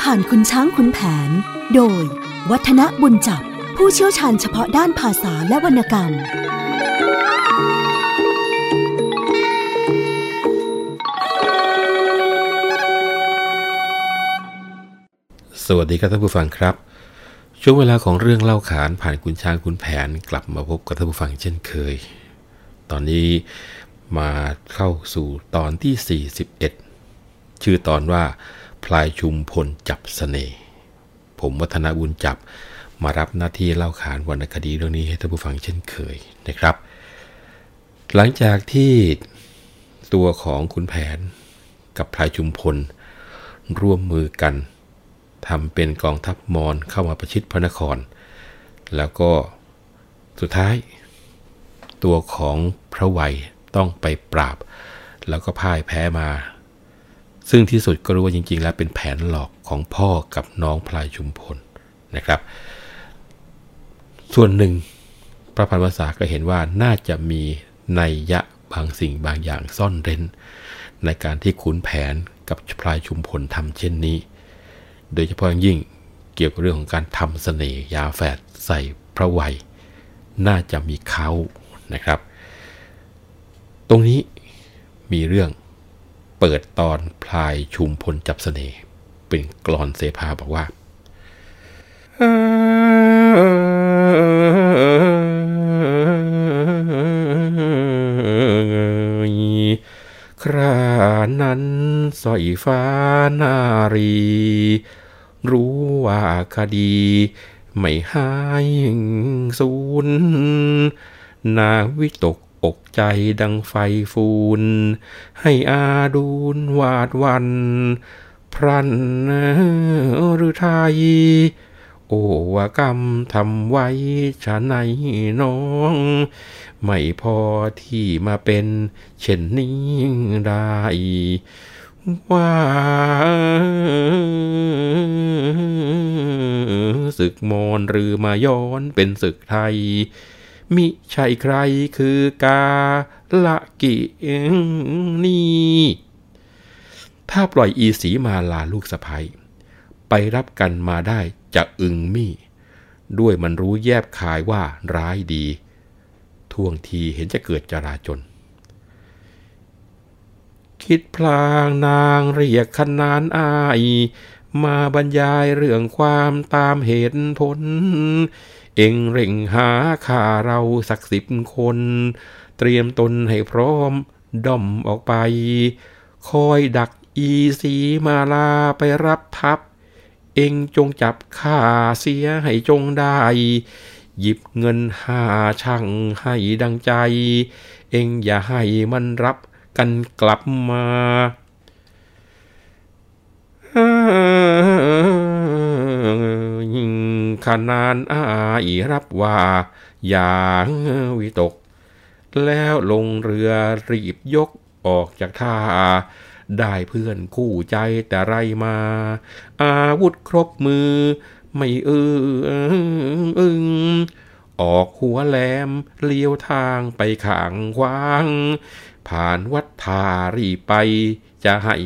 ผ่านคุณช้างคุณแผน โดย วัฒนบุญจับ ผู้เชี่ยวชาญเฉพาะด้านภาษาและวรรณกรรม สวัสดีครับท่านผู้ฟังครับ ช่วงเวลาของเรื่องเล่าขานผ่านคุณช้างคุณแผนกลับมาพบกับท่านผู้ฟังเช่นเคย ตอนนี้มาเข้าสู่ตอนที่ 41 ชื่อตอนว่า พลายชุมพลจับสเสน่ห์ผมวัฒนบุญจับมารับหน้าที่เล่าขานวรรณคดีเรื่องนี้ให้ท่านผู้ฟังเช่นเคยนะครับ หลังจากที่ตัวของคุณแผนกับพลายชุมพล ร่วมมือกันทำเป็นกองทัพมอญเข้ามาประชิดพระนคร แล้วก็สุดท้าย ตัวของพระไวยต้องไปปราบ แล้วก็พ่ายแพ้มา ซึ่งที่สุดก็รู้ว่าจริง ๆ แล้วเป็นแผนหลอกของพ่อกับน้องพลายชุมพลนะครับ ส่วนหนึ่งพระพันวษาก็เห็นว่าน่าจะมีในยยะบางสิ่งบางอย่างซ่อนเร้น ในการที่ขุนแผนกับพลายชุมพลทำเช่นนี้ โดยเฉพาะยิ่งเกี่ยวกับเรื่องของการทำเสน่ห์ยาแฝดใส่พระวัย น่าจะมีเขานะครับ ตรงนี้มีเรื่อง เปิดตอนพลายชุมพลจับเสน่ห์เป็นกรอนเสภาบอกว่าครานั้นสอยฟ้านารี รู้ว่าคดี ไม่หายสูญนาวิตก อกใจดังไฟฟูน ให้อาดูนวาดวัน พรันหรือไทย โอวกรรมทำไว้ชะไหนน้อง ไม่พอที่มาเป็นเช่นนี้ได้ว่าศึกมอนหรือมาย้อนเป็นศึกไทย มิใช่ใครคือกาละกินีถ้าปล่อยอีสีมาลาลูกสะพ้ยไปรับกันมาได้จะอึงมี่ ด้วยมันรู้แยบคายว่าร้ายดี ท่วงทีเห็นจะเกิดจราจน คิดพลางนางเรียกขนานอาย มาบรรยายเรื่องความตามเหตุผล เอ็งเร่งหาข่าเราสักสิบคน เตรียมตนให้พร้อมด้อมออกไป คอยดักอีสีมาลาไปรับทัพเอ็งจงจับข้าเสียให้จงได้ หยิบเงินห้าช่างให้ดังใจ เอ็งอย่าให้มันรับกันกลับมา ขนานอายรับว่า อย่างวิตก แล้วลงเรือรีบยกออกจากท่า ได้เพื่อนคู่ใจแต่ไรมา อาวุธครบมือ ไม่เอออึงออกหัวแหลมเลี้ยวทางไปขางขวาง ผ่านวัดทารีไปจะให้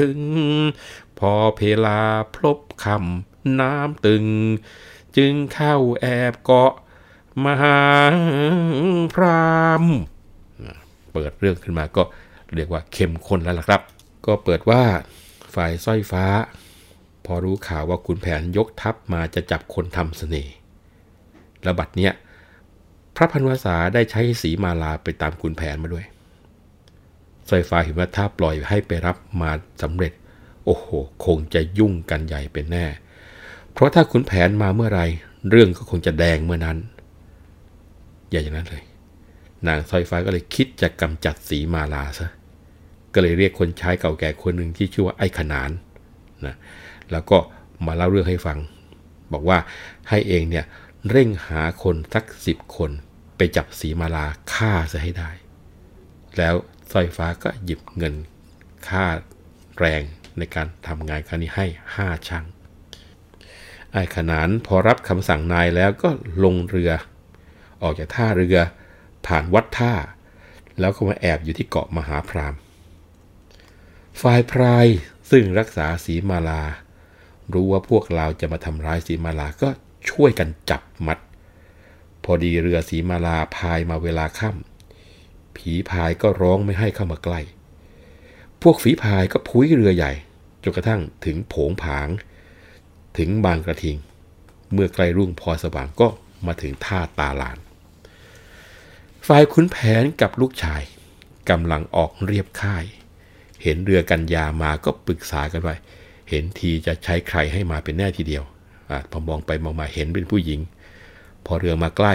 ถึง พอเพลาพลบคำน้ำตึง จึงเข้าแอบเกาะมหาพรามเปิดเรื่องขึ้นมาก็เรียกว่าเข้มข้นแล้วล่ะครับ ก็เปิดว่าฝ่ายสร้อยฟ้า พอรู้ข่าวว่าขุนแผนยกทัพมาจะจับคนทำเสน่ห์แล้วบัดเนี้ยพระพันวษาได้ใช้สีมาลาไปตามขุนแผนมาด้วยสร้อยฟ้าเห็นว่าถ้าปล่อยให้ไปรับมาสำเร็จ โอ้โห คงจะยุ่งกันใหญ่เป็นแน่ เพราะถ้าขุนแผนมาเมื่อไรเรื่องก็คงจะแดงเมื่อนั้น อย่าอย่างนั้นเลย นางสร้อยฟ้าก็เลยคิดจะกำจัดสีมาลาซะก็เลยเรียกคนใช้เก่าแก่คนหนึ่งที่ชื่อว่าไอ้ขนานนะแล้วก็มาเล่าเรื่องให้ฟัง บอกว่าให้เองเนี่ยเร่งหาคนสักสิบคนไปจับสีมาลาฆ่าซะให้ได้ แล้วสร้อยฟ้าก็หยิบเงินค่าแรงในการทำงานครั้งนี้ให้ห้าช่าง ไอ้ขนานพอรับคำสั่งนายแล้วก็ลงเรือ ออกจากท่าเรือ ผ่านวัดท่า แล้วก็มาแอบอยู่ที่เกาะมหาพรามฝ่ายพรายซึ่งรักษาสีมาลา รู้ว่าพวกเราจะมาทำร้ายสีมาลาก็ช่วยกันจับมัด พอดีเรือสีมาลาพายมาเวลาค่ำผีพายก็ร้องไม่ให้เข้ามาใกล้ พวกฝีพายก็พุ้ยเรือใหญ่จนกระทั่งถึงโผงผาง ถึงบางกระทิง เมื่อใกล้รุ่งพอสว่างก็มาถึงท่าตาลาน ฝ่ายขุนแผนกับลูกชายกำลังออกเรียบค่าย เห็นเรือกันยามาก็ปรึกษากันไว้ เห็นทีจะใช้ใครให้มาเป็นแน่ทีเดียวอพอมองไปมองมาเห็นเป็นผู้หญิง พอเรือมาใกล้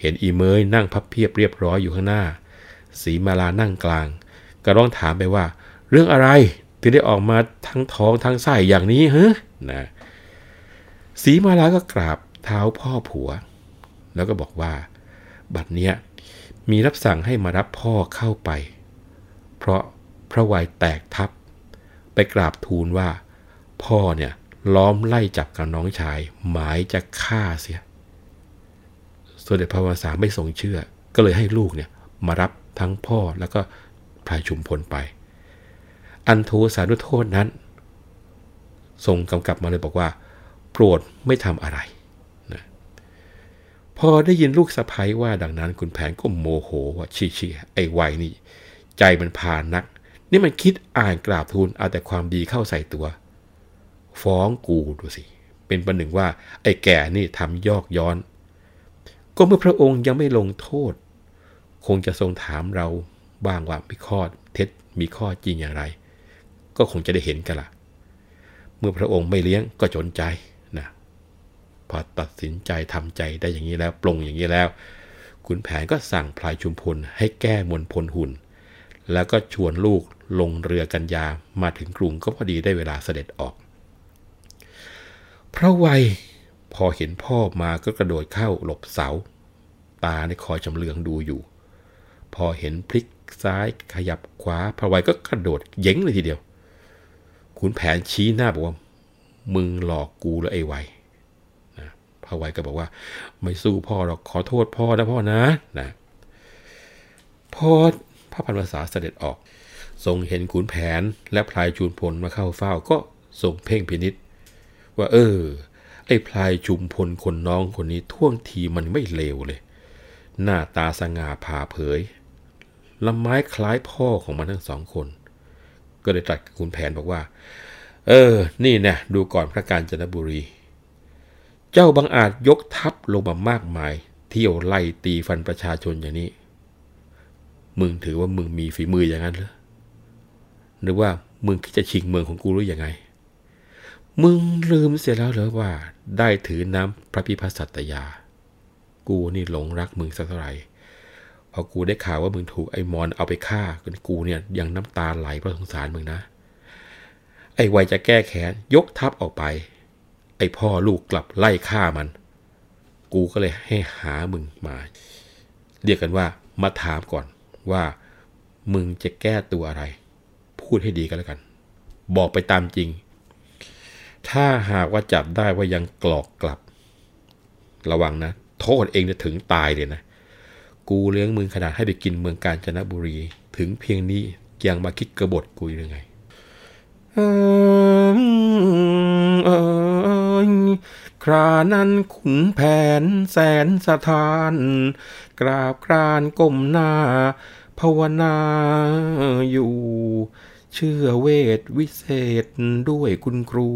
เห็นอีเมยนั่งพับเพียบเรียบร้อยอยู่ข้างหน้า สีมาลานั่งกลาง ก็ร้องถามไปว่า เรื่องอะไรถึงได้ออกมาทั้งท้องทั้งไส้อย่างนี้ฮะนะ สีมาลาก็กราบเท้าพ่อผัว แล้วก็บอกว่า บัดเนี้ยมีรับสั่งให้มารับพ่อเข้าไป เพราะพระวัยแตกทับ ไปกราบทูลว่า พ่อเนี่ยล้อมไล่จับกับน้องชาย หมายจะฆ่าเสียสมเด็จพระวสาไม่ทรงเชื่อ ก็เลยให้ลูกเนี่ยมารับทั้งพ่อแล้วก็พายชุมพลไป อันโทสานุโทษนั้น ทรงกำกับมาเลยบอกว่า โปรดไม่ทำอะไรนะพอได้ยินลูกสะพ้ยว่าดังนั้นคุณแผนก็โมโหว่าชี้ชีไอ้วัยนี่ ใจมันพานนัก นี่มันคิดอ่านกราบทูลเอาแต่ความดีเข้าใส่ตัว ฟ้องกูดูสิ เป็นประหนึ่งว่า ไอ้แก่นี่ทำยอกย้อน ก็เมื่อพระองค์ยังไม่ลงโทษ คงจะทรงถามเราบ้างว่ามีข้อเท็จมีข้อจริงอย่างไร ก็คงจะได้เห็นกันละ่ะเมื่อพระองค์ไม่เลี้ยงก็จนใจ พอตัดสินใจทำใจได้อย่างนี้แล้วปรงอย่างนี้แล้วขุนแผนก็สั่งพลายชุมพลให้แก้มนพลหุ่น แล้วก็ชวนลูกลงเรือกันยามาถึงกรุงก็พอดีได้เวลาเสด็จออก พระวัยพอเห็นพ่อมาก็กระโดดเข้าหลบเสา ตาในคอยจำเลืองดูอยู่ พอเห็นพลิกซ้ายขยับขวาพระวัยก็กระโดดเย้งเลยทีเดียวขุนแผนชี้หน้าบอกว่า มึงหลอกกูแล้วไอ้ไว นะพระไวยก็บอกว่า ไม่สู้พ่อหรอกขอโทษพ่อนะพ่อนะนะพอพระพันวษาเสด็จออก ทรงเห็นขุนแผนและพลายจูนพลมาเข้าเฝ้าก็ทรงเพ่งพินิษว่าเออ ไอ้พลายจุมพลคนน้องคนนี้ท่วงทีมันไม่เลวเลย หน้าตาสง่าผ่าเผยลำไม้คล้ายพ่อของมันทั้งสองคน ก็เลยตรัสกับคุณแผนบอกว่า เออ นี่เนี่ยดูก่อนพระการจนบุรี จ้าบังอาจยกทัพลงมามากมาย เที่ยวไล่ตีฟันประชาชนอย่างนี้ มึงถือว่ามึงมีฝีมืออย่างนั้นเหรอหรือว่ามึงคิดจะชิงเมืองของกูหรืออยังไง มึงลืมเสียแล้วเหรอว่าได้ถือน้ำพระพิพัฒสัตยา กูนี่หลงรักมึงสักเท่าไหร่พอกูได้ข่าวว่ามึงถูกไอ้มอนเอาไปฆ่ากูเนี่ยยังน้ำตาไหลเพราะสงสารมึงนะ ไอ้ไวจะแก้แค้นยกทัพออกไป ไอพ่อลูกกลับไล่ฆ่ามัน กูก็เลยให้หามึงมา เรียกกันว่ามาถามก่อนว่ามึงจะแก้ตัวอะไร พูดให้ดีกันแล้วกัน บอกไปตามจริง ถ้าหากว่าจับได้ว่ายังกรอกกลับ ระวังนะ โทษเองจะถึงตายเลยนะ กูเลี้ยงมึงขนาดให้ไปกินเมืองกาญจนบุรี ถึงเพียงนี้ยังมาคิดกระบฏกูยังไง เออ เออครานั้นขุนแผนแสนสถาน กราบกรานก้มหน้า ภาวนาอยู่ เชื่อเวทวิเศษด้วยคุณครู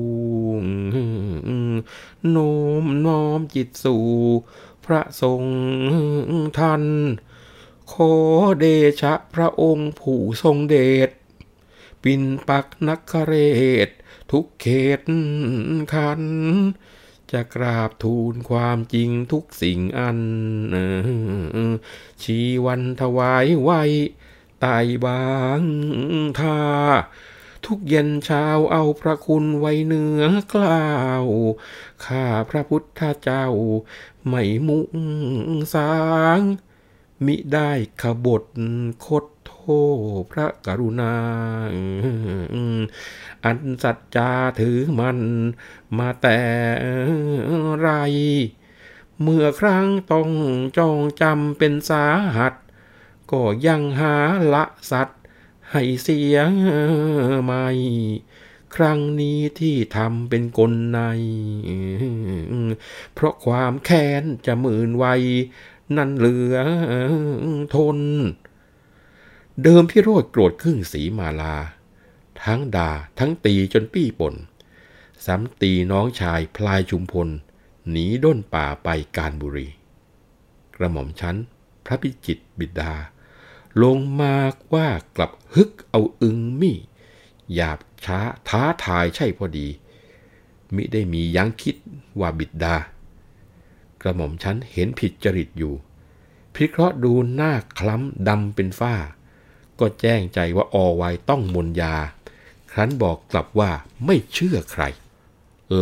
โน้มน้อมจิตสู่พระทรงท่าน ขอเดชะพระองค์ผู้ทรงเดชปินปักนักเรศ ทุกเขตคัน จะกราบทูลความจริงทุกสิ่งอัน ชีวันถวายไว้ตายบางทาทุกเย็นเช้าเอาพระคุณไว้เนื้อกล่าว ข้าพระพุทธเจ้า ไม่มุงสาง มิได้ขบฏคดโทษ พระกรุณา อันสัจจาถือมันมาแต่ไร เมื่อครั้งต้องจองจำเป็นสาหัส ก็ยังหาละสัตว์ให้เสียไม่ครั้งนี้ที่ทำเป็นกลใน เพราะความแค้นจะหมื่นไว นั่นเหลือทน เดิมพี่โรดโกรธครึ่งสีมาลา ทั้งด่าทั้งตีจนปี้ป่นซ้ำตีน้องชายพลายชุมพล หนีด้นป่าไปการบุรี กระหม่อมชั้น พระพิจิตบิดา ลงมากว่ากลับฮึกเอาอึงมี่หยาบช้าท้าทายใช่พอดี มิได้มียั้งคิดว่าบิดากระหม่อมชั้นเห็นผิดจริตอยู่ พิเคราะห์ดูหน้าคล้ำดำเป็นฝ้า ก็แจ้งใจว่าอไวต้องมนยา ครั้นบอกกลับว่าไม่เชื่อใคร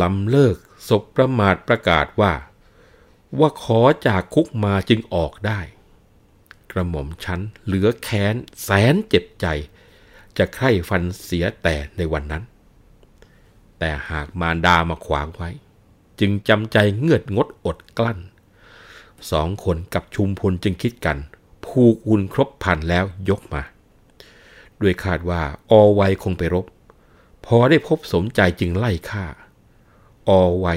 ลำเลิกศพประมาทประกาศว่า ว่าขอจากคุกมาจึงออกได้ กระหม่อมชั้นเหลือแค้นแสนเจ็บใจ จะใครฟันเสียแต่ในวันนั้น แต่หากมารดามาขวางไว้ จึงจำใจเงือดงดอดกลั้นสองคนกับชุมพลจึงคิดกัน ผูกอุ่นครบพันแล้วยกมา ด้วยคาดว่าอไวคงไปรบ พอได้พบสมใจจึงไล่ฆ่าอไว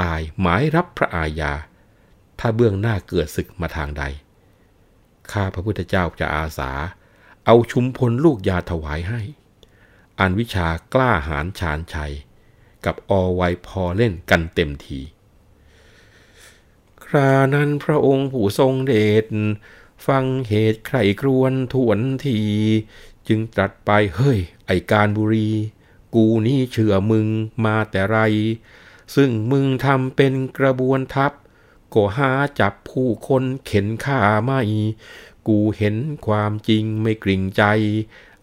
ตายหมายรับพระอาญา ถ้าเบื้องหน้าเกิดศึกมาทางใด ข้าพระพุทธเจ้าจะอาสา เอาชุมพลลูกยาถวายให้ อันวิชากล้าหาญชาญชัย กับอไวพอเล่นกันเต็มทีครานั้นพระองค์ผู้ทรงเดชฟังเหตุใครครวนทวนที จึงตรัสไปเฮ้ย ไอการบุรี กูนี่เชื่อมึงมาแต่ไร ซึ่งมึงทำเป็นกระบวนทัพ ก็หาจับผู้คนเข็นฆ่าไม่ กูเห็นความจริงไม่กริ่งใจ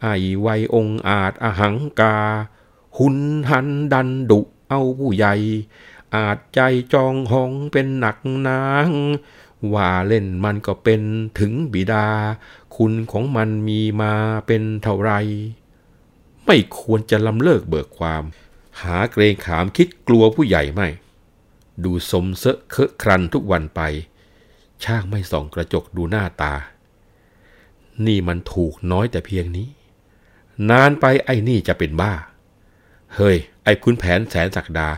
ไอ้ไวองอาจอหังกา หุนหันดันดุเอาผู้ใหญ่ อาจใจจองหองเป็นหนักนางว่าเล่นมันก็เป็นถึงบิดา คุณของมันมีมาเป็นเท่าไร ไม่ควรจะลำเลิกเบิกความ หาเกรงขามคิดกลัวผู้ใหญ่ไม่ ดูสมเสะเคอะครันทุกวันไป ช่างไม่ส่องกระจกดูหน้าตา นี่มันถูกน้อยแต่เพียงนี้ นานไปไอ้นี่จะเป็นบ้า เฮ้ย ไอ้คุณแผนแสนศักดา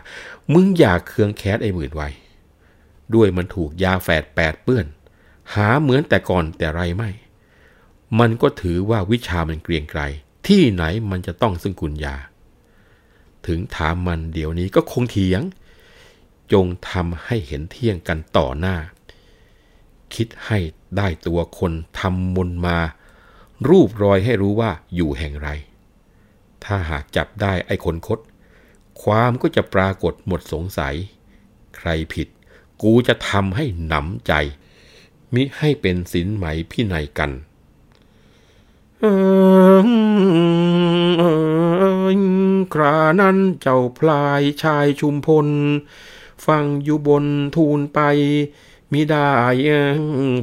มึงอยากเคืองแคสไอ้หมื่นไวด้วยมันถูกยาแฝดแปดเปื้อน หาเหมือนแต่ก่อนแต่ไรไม่ มันก็ถือว่าวิชามันเกรียงไกรที่ไหนมันจะต้องซึ่งคุณยา ถึงถามมันเดี๋ยวนี้ก็คงเถียง จงทำให้เห็นเที่ยงกันต่อหน้า คิดให้ได้ตัวคนทำมนมา รูปรอยให้รู้ว่าอยู่แห่งไร ถ้าหากจับได้ไอ้คนคด ความก็จะปรากฏหมดสงสัย ใครผิด กูจะทำให้หนำใจ มิให้เป็นสินไหมพี่นายกัน ครานั้นเจ้าพลายชายชุมพล ฟังอยู่บนทูลไปมิได้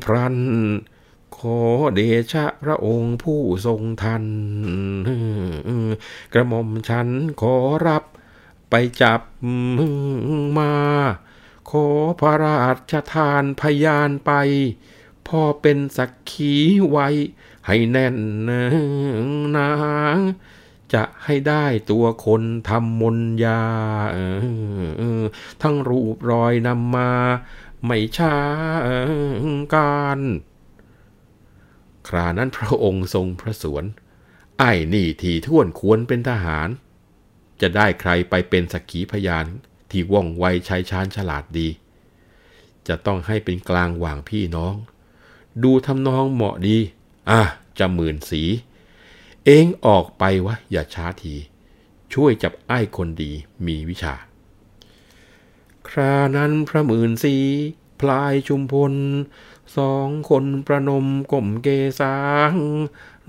พรัน ขอเดชะพระองค์ผู้ทรงทัน กระหม่อมฉันขอรับไปจับมา ขอพระราชทานพยานไป พ่อเป็นสักขีไว้ ให้แน่นนาจะให้ได้ตัวคนทำมนยา ทั้งรูปรอยนำมา ไม่ช้าการ ครานั้นพระองค์ทรงพระสวน ไอ้นี่ทีท่วนควรเป็นทหาร จะได้ใครไปเป็นสักขีพยานที่ว่องไวชัยชาญฉลาดดี จะต้องให้เป็นกลางหว่างพี่น้อง ดูทำนองเหมาะดี อะจะหมื่นสี เองออกไปวะ อย่าช้าที ช่วยจับไอ้คนดีมีวิชา ครานั้นพระหมื่นสีพลายชุมพล สองคนประนมก้มเกสาง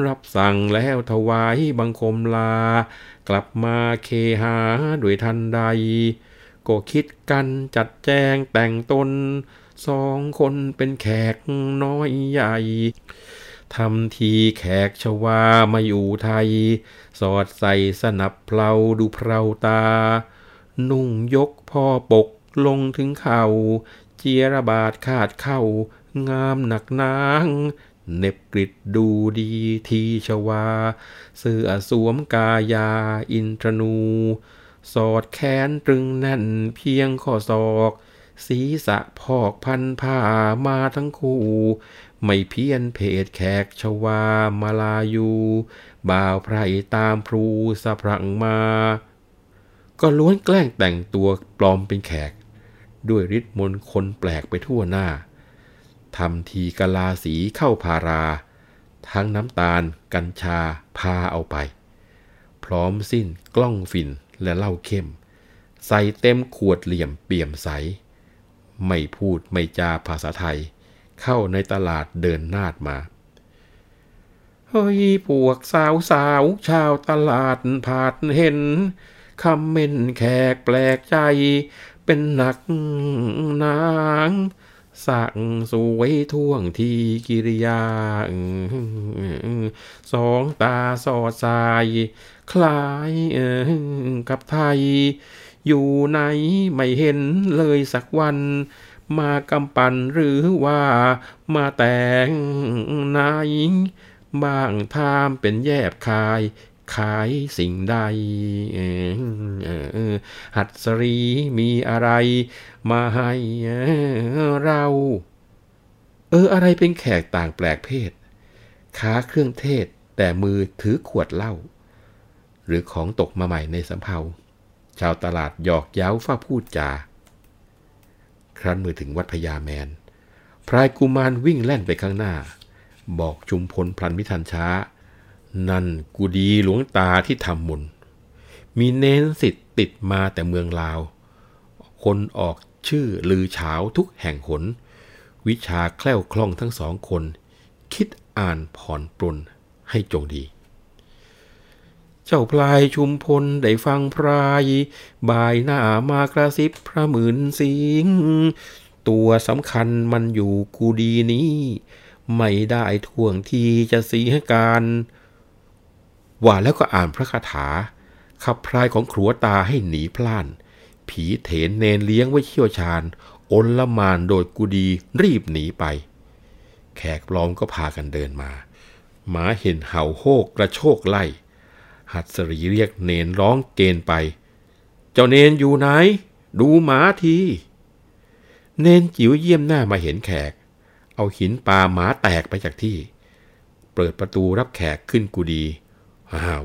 รับสั่งแล้วถวายบังคมลา กลับมาเคหาด้วยทันใด ก็คิดกันจัดแจงแต่งตน สองคนเป็นแขกน้อยใหญ่ ทำทีแขกชวามาอยู่ไทย สอดใส่สนับเพลาดูเพลาตา นุ่งยกพ่อปกลงถึงเขา่า เจียระบาดขาดเข้างามหนักนางเน็บกริดดูดีทีชวา เสื้อสวมกายาอินทรนู สอดแขนตรึงแน่นเพียงข้อศอก ศีรษะพอกพันผ้ามาทั้งคู่ ไม่เพี้ยนเพศแขกชวามาลายู บ่าวไพรตามพลูสะพรังมา ก็ล้วนแกล้งแต่งตัวปลอมเป็นแขก ด้วยฤทธิ์มนคนแปลกไปทั่วหน้าทำทีกลาสีเข้าพารา ทั้งน้ำตาล กัญชาพาเอาไป พร้อมสิ้นกล้องฝิ่นและเหล้าเข้ม ใส่เต็มขวดเหลี่ยมเปี่ยมใส ไม่พูดไม่จาภาษาไทย เข้าในตลาดเดินนาดมาเฮ้ยพวกสาวสาวชาวตลาดผาดเห็นคำเม่นแขกแปลกใจ เป็นหนักนางสักสวยท่วงทีกิริยา สองตาสอดสาย คล้ายกับไทย อยู่ไหนไม่เห็นเลยสักวัน มากำปั่นหรือว่ามาแต่งนายบ้างทามเป็นแยบคายขายสิ่งใดหัดสรีมีอะไรมาให้เรา เอออะไรเป็นแขกต่างแปลกเพศค้าเครื่องเทศแต่มือถือขวดเหล้าหรือของตกมาใหม่ในสำเภา ชาวตลาดหยอกเย้าฟ้าพูดจา ครั้นมือถึงวัดพญาแมน พรายกุมารวิ่งแล่นไปข้างหน้า บอกชุมพลพลันมิทันช้า นั่นกูดีหลวงตาที่ทำมุน มีเน้นสิทธิ์ติดมาแต่เมืองลาว คนออกชื่อลือเฉาทุกแห่งหน วิชาแคล่วคล่องทั้งสองคน คิดอ่านผ่อนปรนให้จงดี เจ้าพลายชุมพลได้ฟังพรายบายหน้ามากระซิบพระหมื่นสิงตัวสำคัญมันอยู่กูดีนี้ ไม่ได้ท่วงทีจะเสียการว่าแล้วก็อ่านพระคาถา ขับพลายของครัวตาให้หนีพล่าน ผีเถนเนนเลี้ยงไว้เชี่ยวชาญอนละมานโดยกุดีรีบหนีไป แขกปลอมก็พากันเดินมา หมาเห็นเห่าโฮกกระโชกไล่ หัดสรีเรียกเนนร้องเกณฑ์ไป เจ้าเนนอยู่ไหน ดูหมาที เนนจิ๋วเยี่ยมหน้ามาเห็นแขก เอาหินปาหมาแตกไปจากที่ เปิดประตูรับแขกขึ้นกุดี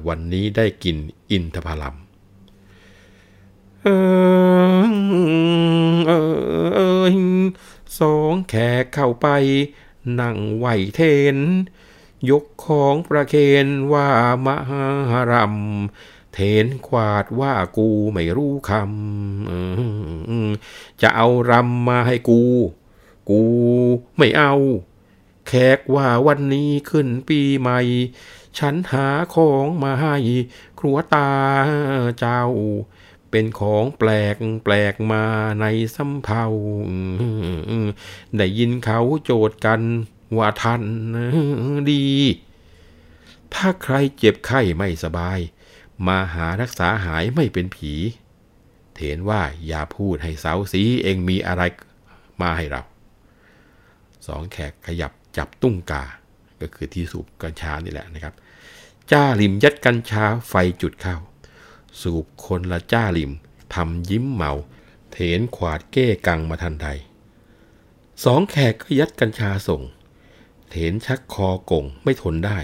วันนี้ได้กินอินทผลัมเออเออเออสองแขกเข้าไป นั่งไหวเทน ยกของประเคนว่ามหารำเทนควาดว่ากูไม่รู้คำจะเอารำมาให้กู กูไม่เอา แขกว่าวันนี้ขึ้นปีใหม่ ฉันหาของมาให้ ครัวตาเจ้าเป็นของแปลกแปลกมาในสำเภาได้ยินเขาโจทย์กัน ว่าท่านดี ถ้าใครเจ็บไข้ไม่สบาย มาหารักษาหายไม่เป็นผี เถนว่าอย่าพูดให้เสาสีเองมีอะไรมาให้เรา สองแขกขยับจับตุ้งกา ก็คือที่สูบกัญชานี่แหละนะครับ จ้าลิมยัดกัญชาไฟจุดเข้า สูบคนละจ้าลิมทำยิ้มเมา เถนขวาดเก้กังมาทันใดสองแขกก็ยัดกัญชาส่ง เถนชักคอกงไม่ทนได้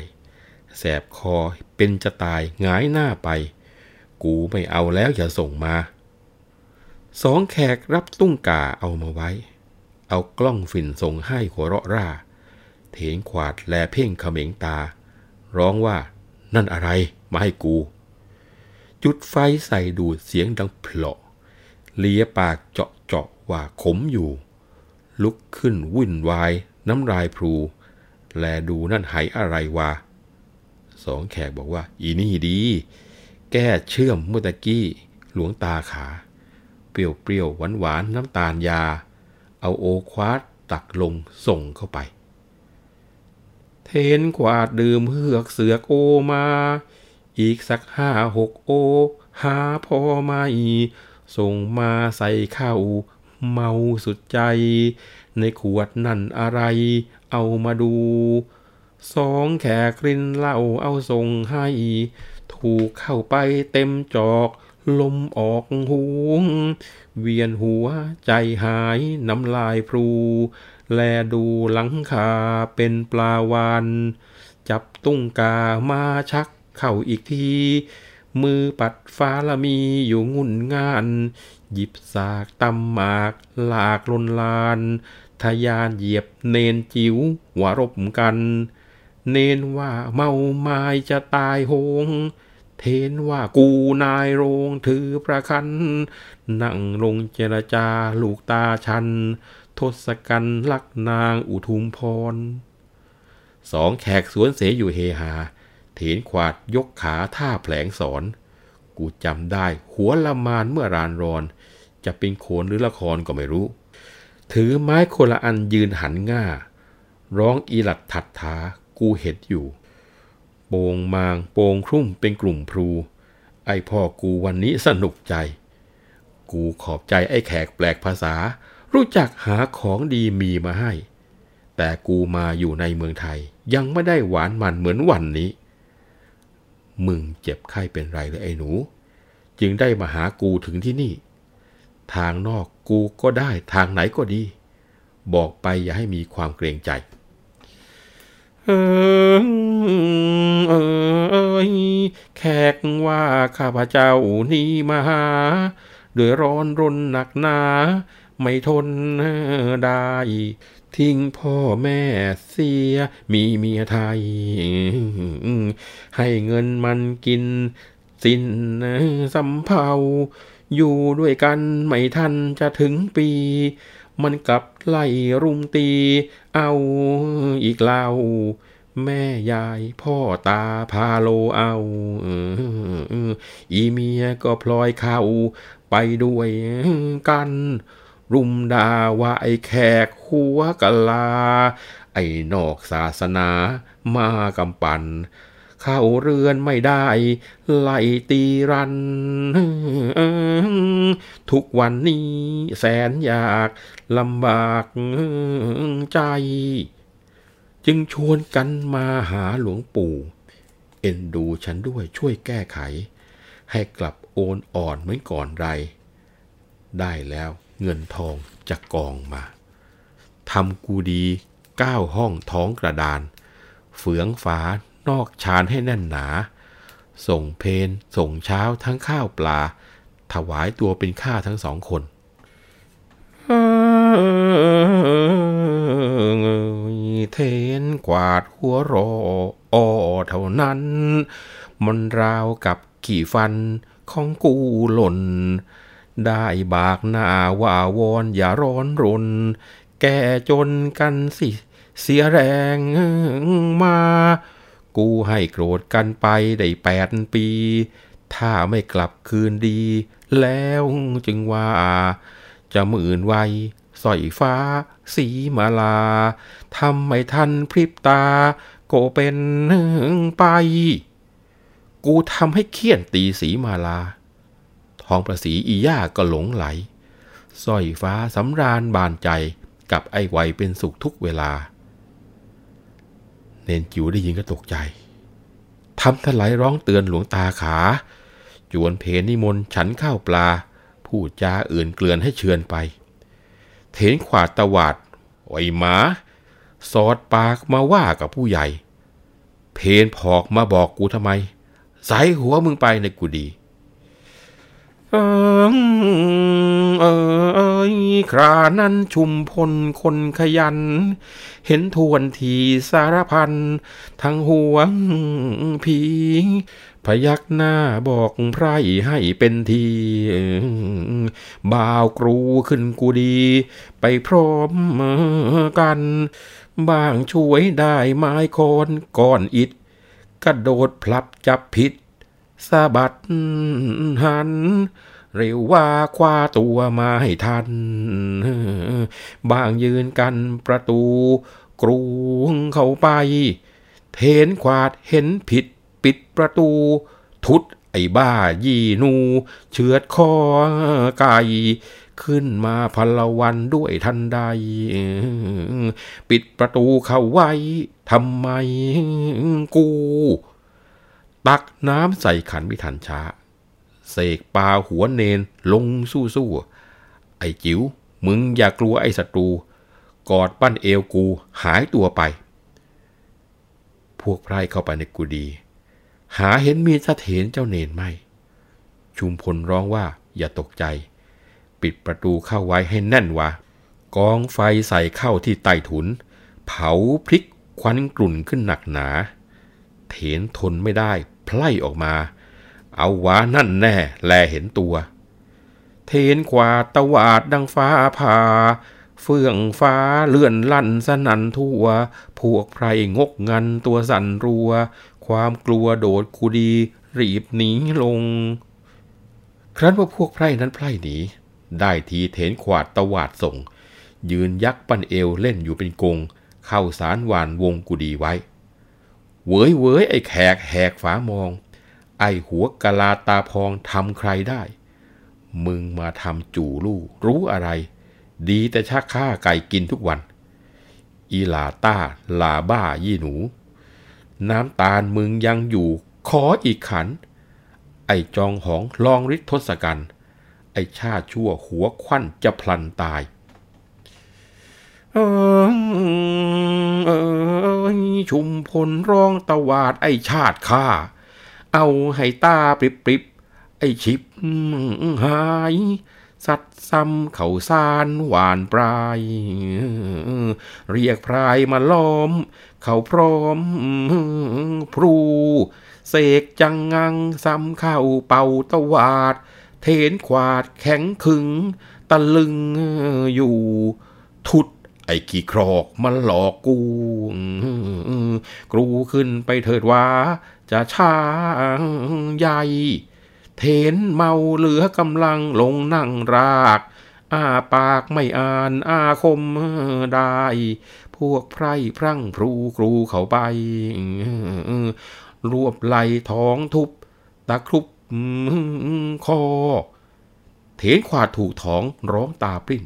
แสบคอเป็นจะตายงายหน้าไป กูไม่เอาแล้วอย่าส่งมา สองแขกรับตุ้งกาเอามาไว้ เอากล้องฝิ่นส่งให้หัวเราะร่า เถงขวาดแลเพ่งเขม็งตา ร้องว่านั่นอะไรมาให้กู จุดไฟใส่ดูดเสียงดังเพลาะเลียปากเจาะเจาะว่าขมอยู่ ลุกขึ้นวุ่นวายน้ำลายพลู แลดูนั่นหายอะไรวะสองแขกบอกว่า อีนี่ดี แก้เชื่อมเมื่อตะกี้ หลวงตาขา เปรี้ยวเปรี้ยวหวานหวานน้ำตาลยา เอาโอควาดตักลงส่งเข้าไป เทนกวาดดื่มเฮือกเสือกโอมา อีกสักห้าหกโอ หาพอไม่ส่งมาใส่ข้าวเมาสุดใจ ในขวดนั่นอะไร เอามาดู สองแขกรินเหล้าเอาส่งให้ถูกเข้าไปเต็มจอกลมออกหูเวียนหัวใจหายน้ำลายพลู แลดูหลังคาเป็นปลาวานจับตุ้งกามาชักเข้าอีกที มือปัดฟ้าละมีอยู่งุ่นงาน หยิบสากตำหมากหลากลนลาน ทยานเหยียบเนนจิ๋วหัวรบกัน เนนว่าเมาไม้จะตายโหง เทนว่ากูนายโรงถือประคัน นั่งลงเจรจาลูกตาชัน ทศกัณฐ์ลักนางอุทุมพร สองแขกสวนเสอยู่เฮฮา เถนขวาดยกขาท่าแผลงสอน กูจำได้หัวละมานเมื่อรานรอน จะเป็นโขนหรือละครก็ไม่รู้ ถือไม้คนละอันยืนหันง่า ร้องอีหลัดถัดถากูเห็นอยู่ โปงมางโปงครุ่มเป็นกลุ่มพลูไอพ่อกูวันนี้สนุกใจ กูขอบใจไอ้แขกแปลกภาษา รู้จักหาของดีมีมาให้ แต่กูมาอยู่ในเมืองไทย ยังไม่ได้หวานมันเหมือนวันนี้ มึงเจ็บไข้เป็นไรเลยไอ้หนู จึงได้มาหากูถึงที่นี่ ทางนอกกูก็ได้ทางไหนก็ดี บอกไปอย่าให้มีความเกรงใจเออเออแขกว่าข้าพเจ้านี่มาหาเดือดร้อนรนหนักหนา ไม่ทนได้ ทิ้งพ่อแม่เสีย มีเมียไทย ให้เงินมันกิน สิ้นสำเภา อยู่ด้วยกันไม่ทันจะถึงปี มันกลับไล่รุมตี เอาอีกเล่าแม่ยายพ่อตาพาโลเอาอีเมียก็พลอยเข้าไปด้วยกัน รุมด่าว่าไอ้แขกหัวกะลา ไอ้นอกศาสนามากำปั่น เข้าเรือนไม่ได้ไล่ตีรัน ทุกวันนี้แสนอยากลำบากใจ จึงชวนกันมาหาหลวงปู่ เอ็นดูฉันด้วยช่วยแก้ไข ให้กลับโอนอ่อนเหมือนก่อนไร ได้แล้วเงินทองจะกองมาทำกูดีเก้าห้องท้องกระดาน เฟืองฝา นอกชานให้แน่นหนา ส่งเพนส่งเช้าทั้งข้าวปลา ถวายตัวเป็นข้าทั้งสองคนเทนกวาดหัวรออเท่านั้น มันราวกับขี่ฟันของกูหล่น ได้บากหน้าว่าวอนอย่าร้อนรน แก่จนกันสิ เสียแรงมา กูให้โกรธกันไปได้แปดปี ถ้าไม่กลับคืนดี แล้วจึงว่า จะหมื่นไวสอยฟ้า สีมาลาทำไม่ทันพริบตา โกเป็นไป กูทำให้เคี่ยนตีสีมาลา ทองประสีอีย่าก็หลงไหลสร้อยฟ้าสำราญบานใจกับไอ้ไวเป็นสุขทุกเวลา เนนจิ๋วได้ยินก็ตกใจทำทลายร้องเตือนหลวงตาขา จวนเพนนิมนต์ฉันข้าวปลา พูดจาอื่นเกลือนให้เชือนไป เถนขวาดตวาดไอ้หมา สอดปากมาว่ากับผู้ใหญ่ เพนผอกมาบอกกูทำไมใส่หัวมึงไปในกูดี เออเออเอยครานั้นชุมพลคนขยัน เห็นทวนทีสารพัน ทั้งห่วงผีพยักหน้าบอกไพร่ให้เป็นทีบ่าวกรูขึ้นกูดี ไปพร้อมกันบางช่วยได้ไม้คอนก้อนอิดกระโดดพลับจับผิด สะบัดหัน เร็วว่าคว้าตัวมาให้ทัน บางยืนกันประตู กรูเข้าไปเทนขวาดเห็นผิดปิดประตู ทุดไอ้บ้ายี่นู เชือดคอไก่ขึ้นมาพลวันด้วยทันใด ปิดประตูเข้าไว้ทำไมกู ตักน้ำใส่ขันไม่ทันช้า เสกปลาหัวเนนลงสู้ๆไอ้จิ๋วมึงอย่ากลัวไอ้ศัตรู กอดปั้นเอวกูหายตัวไป พวกไพร่เข้าไปในกุดี หาเห็นมีสะเถนเจ้าเนนไม่ ชุมพลร้องว่าอย่าตกใจ ปิดประตูเข้าไว้ให้แน่นวะกองไฟใส่เข้าที่ใต้ถุน เผาพริกควันกลุ่นขึ้นหนักหนา เถนทนไม่ได้ ไพล่ออกมา เอาวานั่นแน่แลเห็นตัว เทนกว่าตวาดดังฟ้าผ่าเฟื่องฟ้าเลื่อนลั่นสนันทั่ว พวกไพรงกงันตัวสั่นรัว ความกลัวโดดคูดี รีบหนีลง ครั้นว่าพวกไพรนั้นไพร่หนีได้ทีเถนขวาดตวาดส่ง ยืนยักปั้นเอวเล่นอยู่เป็นกง เข้าสารหวานวงกุดีไว้ เวยเวยไอ้แขกแหกฝามอง ไอ้หัวกะลาตาพองทำใครได้ มึงมาทำจู่ลู่รู้อะไร ดีแต่ชักฆ่าไก่กินทุกวัน อีลาต้าลาบ้ายี่หนู น้ำตาลมึงยังอยู่ขออีกขัน ไอ้จองหองลองฤทธิ์ทศกัณฐ์ไอ้ชาชั่วหัวควันจะพลันตาย เออเอยชุมพลร้องตวาดไอชาติข้า เอาให้ตาปริบปริบไอชิบหาย สัตว์ซ้ำเขาซานหวานปลาย เรียกพรายมาล้อม เขาพร้อมพรู เสกจังงังซ้ำเข้าเป่าตวาด เทนขวาดแข็งขึง ตะลึงอยู่ทุด ไอ้ขี้ครอกมันหลอกกูกรูขึ้นไปเถิดว่า จะช้างใหญ่ เทนเมาเหลือกำลังลงนั่งรากอ้าปากไม่อ่านอาคมได้ พวกไพร่พรั่งพรูกรูเขาไป รวบไหลท้องทุบ ตะครุบคอ เถนขวาถูกท้องร้องตาปริ้น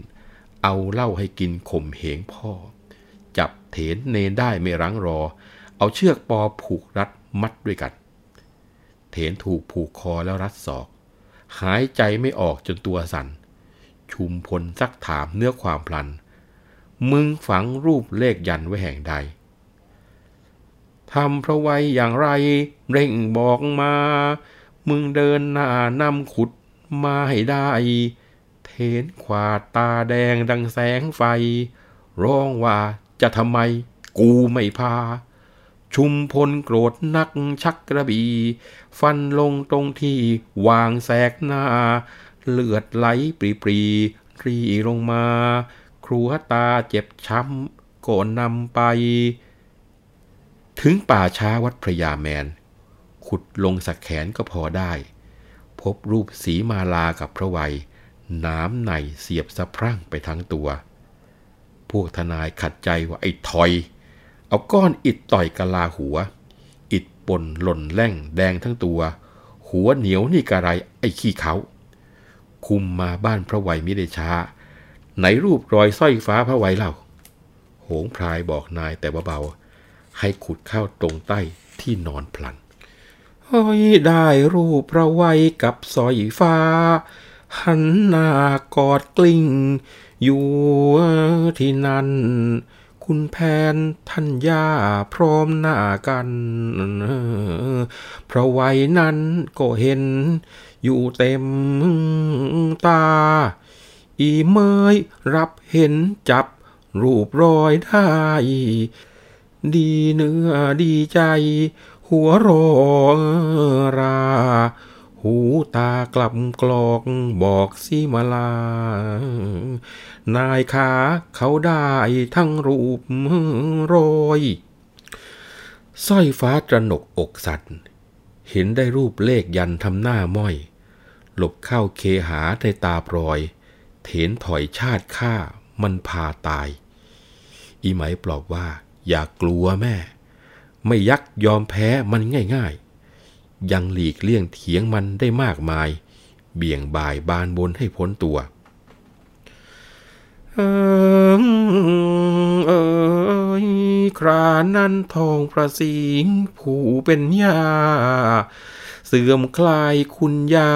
เอาเหล้าให้กินข่มเหงพ่อ จับเถนเนนได้ไม่รั้งรอ เอาเชือกปอผูกรัดมัดด้วยกัน เถนถูกผูกคอแล้วรัดศอก หายใจไม่ออกจนตัวสัน่น ชุมพลซักถามเนื้อความพลัน มึงฝังรูปเลขยันไว้แห่งใดทำเพราะไว้อย่างไร เร่งบอกมา มึงเดินหน้านำขุดมาให้ได้ เทนขวาตาแดงดังแสงไฟ ร้องว่าจะทำไม กูไม่พา ชุมพลโกรธนักชักกระบีฟันลงตรงที่วางแสกหน้า เลือดไหลปรีปรีรีลงมา ครัวตาเจ็บช้ำก่อนนำไป ถึงป่าช้าวัดพระยาแมน ขุดลงสักแขนก็พอได้ พบรูปสีมาลากับพระวัย น้ำในเสียบสะพรั่งไปทั้งตัว พวกทนายขัดใจว่าไอ้ถอย เอาก้อนอิดต่อยกะลาหัว อิดปนหล่นแล่งแดงทั้งตัว หัวเหนียวนี่กะไรไอ้ขี้เขา คุมมาบ้านพระไวยมิได้ช้า ไหนรูปรอยสร้อยฟ้าพระไวยเล่า โหงพรายบอกนายแต่เบาๆให้ขุดเข้าตรงใต้ที่นอนพลันเฮ้ยได้รูปพระไว้กับสอยฟ้า หันหน้ากอดกลิ้ง อยู่ที่นั่น คุณแพนท่านย่าพร้อมหน้ากัน เพราะไว้นั้นก็เห็น อยู่เต็มตา อีเมยรับเห็นจับ รูปรอยได้ ดีเนื้อดีใจ หัวรอรา หูตากลับกลอกบอกสิมาลา นายขาเขาได้ทั้งรูปรอยสร้อยฟ้าตระหนกอกสัตว์ เห็นได้รูปเลขยันทำหน้าม้อย หลบเข้าเคหาในตาปลอย เถนถอยชาติข้ามันพาตาย อีไหมปลอบว่า อย่ากกลัวแม่ ไม่ยักยอมแพ้มันง่ายๆ ยังหลีกเลี่ยงเถียงมันได้มากมาย เบี่ยงบ่ายบานบนให้พ้นตัวเออเอยครานั้นทองประสิงผู้เป็นยาเสื่อมคลายคุณยา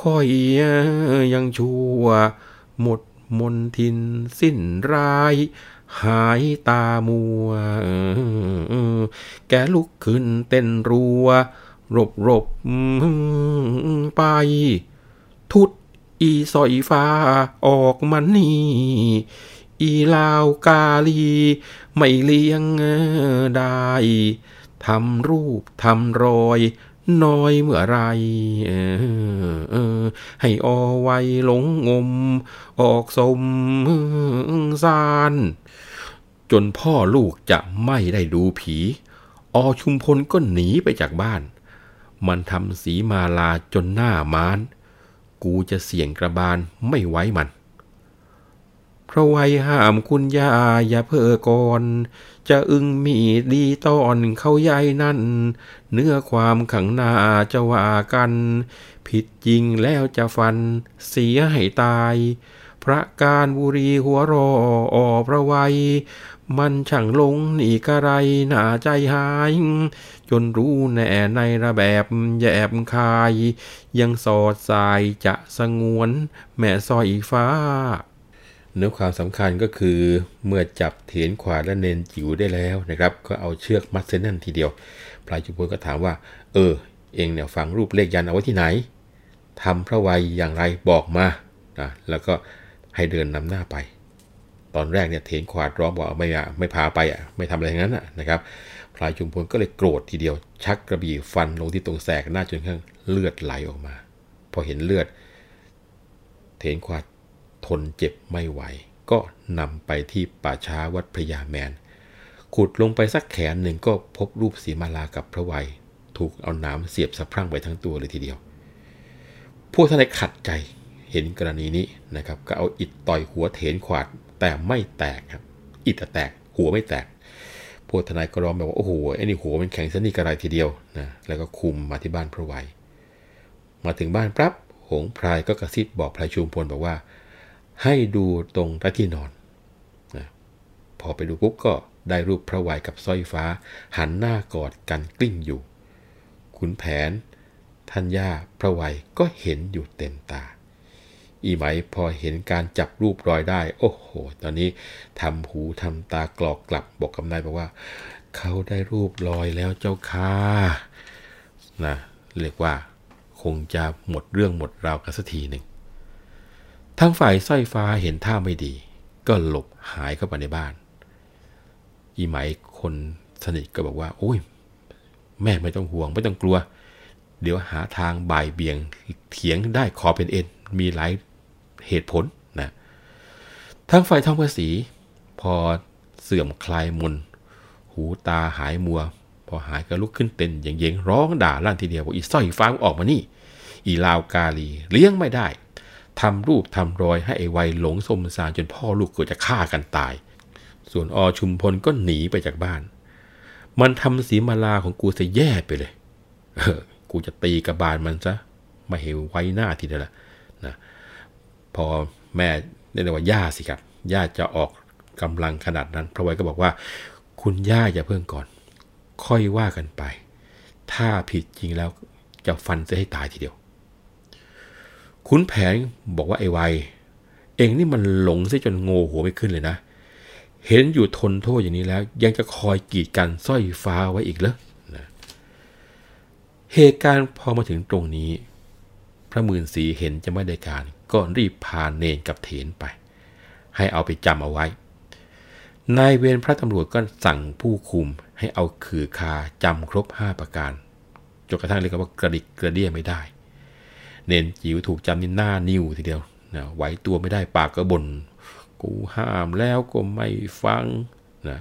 ค่อยยังชั่ว หมดมนทินสิ้นร้าย หายตามัว แกลุกขึ้นเต้นรัว รบรบไป ทุดอีสอยฟ้าออกมันนี่อีลาวกาลี ไม่เลี้ยงได้ทำรูปทำรอย น้อยเมื่อไรให้อไวหลงงม ออกสมสารจนพ่อลูกจะไม่ได้ดูผี อชุมพลก็หนีไปจากบ้าน มันทำสีมาลาจนหน้ามาน กูจะเสี่ยงกระบาลไม่ไว้มัน เพราะไว้ห้ามคุณยาอย่าเพ้อก่อน จะอึงมีดีต้อนเข้าใหญ่นั่น เนื้อความขังหน้าจะว่ากัน ผิดจริงแล้วจะฟัน เสียให้ตาย พระการบุรีหัวรอออพระไวย มันช่างลงนี่กระไรหน้าใจหาย จนรู้แน่ในระแบบแยบคาย ยังสอดสายจะสงวน แม่สอยฟ้า เนื้อความสำคัญก็คือ เมื่อจับเถียนขวาและเนนจิ๋วได้แล้วนะครับ ก็เอาเชือกมัดเส้นนั่นทีเดียวพลายจุพลก็ถามว่า เออ เองเนี่ยฝังรูปเลขยันเอาไว้ที่ไหนทำพระวัยอย่างไรบอกมานะแล้วก็ให้เดินนำหน้าไป ตอนแรกเนี่ยเถียนขวาดร้องบอกไม่ไม่พาไปอะไม่ทำอะไรทั้งนั้นนะครับพลายจุมพลก็เลยโกรธทีเดียว ชักกระบี่ฟันลงที่ตรงแสกหน้าจนข้างเลือดไหลออกมา พอเห็นเลือด เถียนขวาดทนเจ็บไม่ไหว ก็นำไปที่ป่าช้าวัดพระยาแมน ขุดลงไปสักแขนหนึ่งก็พบรูปสีมาลากับพระวัยถูกเอาน้ำเสียบสะพรั่งไปทั้งตัวเลยทีเดียว พวกท่านได้ขัดใจเห็นกรณีนี้นะครับ ก็เอาอิดต่อยหัวเถนขวาด แต่ไม่แตกครับอิดแตก หัวไม่แตกพวกทนายก็ร้องแบบว่าโอ้โหไอ้นี่หัวมันแข็งสนิทกระไรทีเดียวนะแล้วก็คุมมาที่บ้านพระไวยมาถึงบ้านปั๊บหงพรายก็กระซิบบอกพลายชุมพลบอกว่า ให้ดูตรงระที่นอนนะพอไปดูปุ๊บก็ได้รูปพระไวยกับสร้อยฟ้า หันหน้ากอดกันกลิ้งอยู่ขุนแผนทัญญาพระไวยก็เห็นอยู่เต็มตา อีไหมพอเห็นการจับรูปรอยได้ โอ้โห ตอนนี้ทำหูทำตากรอกกลับบอกกำนายบอกว่า เขาได้รูปรอยแล้วเจ้าค่ะนะเรียกว่าคงจะหมดเรื่องหมดราวกันสักทีหนึ่งทางฝ่ายสร้อยฟ้าเห็นท่าไม่ดี ก็หลบหายเข้าไปในบ้าน อีไหมคนสนิทก็บอกว่า โอ้ย แม่ไม่ต้องห่วงไม่ต้องกลัว เดี๋ยวหาทางบ่ายเบี่ยงเถียงได้ขอเป็นเอ็น มีหลาย เหตุผลนะทางฝ่ายทองภาษี พอเสื่อมคลายมน หูตาหายมัว พอหายก็ลุกขึ้นเต้นอย่างเยงร้องด่าลั่นทีเดียวว่าอีสร้อยฟ้าออกมานี่ อีลาวกาลีเลี้ยงไม่ได้ทำรูปทำรอยให้ไอ้วัยหลงสมสารจนพ่อลูกเกิดจะฆ่ากันตาย ส่วนอชุมพลก็หนีไปจากบ้าน มันทำสีมาลาของกูจะแย่ไปเลย เออ กูจะตีกระบาลมันซะ ไม่เห็นไว้หน้าทีเดียวละนะ พอแม่เรียกว่าย่าสิครับย่าจะออกกำลังขนาดนั้น พระไว้ก็บอกว่า คุณย่าอย่าเพิ่งก่อน ค่อยว่ากันไป ถ้าผิดจริงแล้วจะฟันจะให้ตายทีเดียว คุณแผนบอกว่าไอ้ไวเองนี่มันหลงซะจนโง่หัวไม่ขึ้นเลยนะ เห็นอยู่ทนโทษอย่างนี้แล้ว ยังจะคอยกีดกันสร้อยฟ้าไว้อีกเหรอนะเหตุการณ์พอมาถึงตรงนี้ พระมื่นสีเห็นจะไม่ได้การ ก็รีบพาเนนกับเถนไป ให้เอาไปจำเอาไว้ นายเวรพระตำรวจก็สั่งผู้คุมให้เอาขือคาจำครบ5ประการจนกระทั่งเรียกว่ากระดิกกระเดี้ยไม่ได้ เนนจิ๋วถูกจำนี่หน้านิ้วทีเดียวนะไหวตัวไม่ได้ปากก็บน่นกูห้ามแล้วก็ไม่ฟังนะ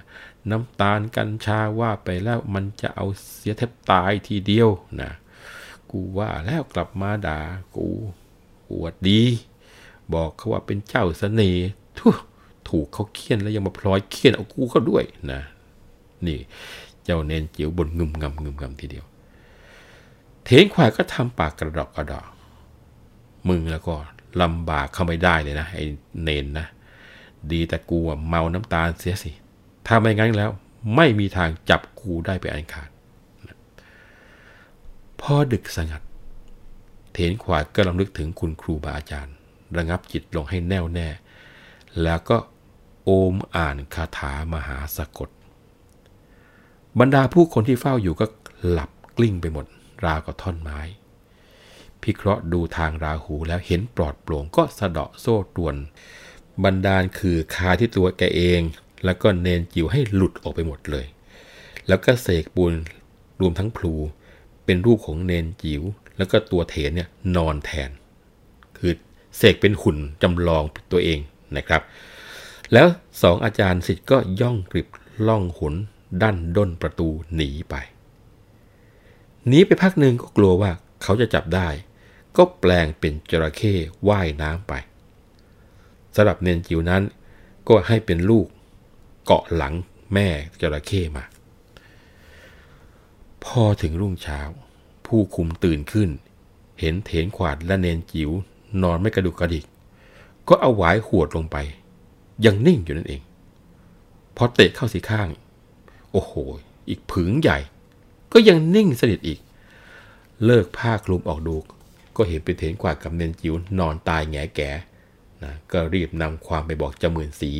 น้ำตาลกัญชาว่าไปแล้วมันจะเอาเสียแทบตายทีเดียวนะกูว่าแล้วกลับมาด่ากู อวดดี บอกเขาว่าเป็นเจ้าเสน่ห์ทถูกเขาเคี่ยนแล้วยังมาพลอยเคี่ยนเอากูเข้าด้วยนะ นี่ เจ้าเนนเจียวบนงึมงำงึมงำทีเดียวเทงควายก็ทำปากกระดอกกระดอก มึงแล้วก็ลำบากเข้าไม่ได้เลยนะไอ้เนนนะ ดีแต่กูเมาน้ำตาลเสียสิ ถ้าไม่งั้นแล้ว ไม่มีทางจับกูได้ไปอันขาด พอดึกสงัด เถนขวาดก็ลำลึกถึงคุณครูบาอาจารย์ ระงับจิตลงให้แน่วแน่ แล้วก็โอมอ่านคาถามหาสะกด บรรดาผู้คนที่เฝ้าอยู่ก็หลับกลิ้งไปหมด ราวกับท่อนไม้ พิเคราะห์ดูทางราหูแล้วเห็นปลอดโปร่งก็สะเดาะโซ่ตรวน บรรดาลคือคาที่ตัวแกเอง แล้วก็เนนจิ๋วให้หลุดออกไปหมดเลย แล้วก็เสกบุญรวมทั้งพลูเป็นรูปของเนนจิ๋ว แล้วก็ตัวเถนเนี่ยนอนแทน คือเสกเป็นหุ่นจำลองตัวเองนะครับ แล้วสองอาจารย์สิทธิ์ก็ย่องกริบล่องหุนดันด้นประตูหนีไปหนีไปพักหนึ่งก็กลัวว่าเขาจะจับได้ ก็แปลงเป็นจระเข้ว่ายน้ำไปสำหรับเนนจิ๋วนั้นก็ให้เป็นลูกเกาะหลังแม่จระเข้มา พอถึงรุ่งเช้า ผู้คุมตื่นขึ้น เห็นเถนขวาดและเนนจิ๋วนอนไม่กระดุกกระดิก ก็เอาหวายขวดลงไป ยังนิ่งอยู่นั่นเอง พอเตะเข้าสีข้าง โอ้โห อีกผึงใหญ่ ก็ยังนิ่งสนิทอีก เลิกผ้าคลุมออกดูก็เห็นเป็นเถนขวาดกับเนนจิ๋วนอนตายแงแก่นะก็รีบนำความไปบอกจมื่นสี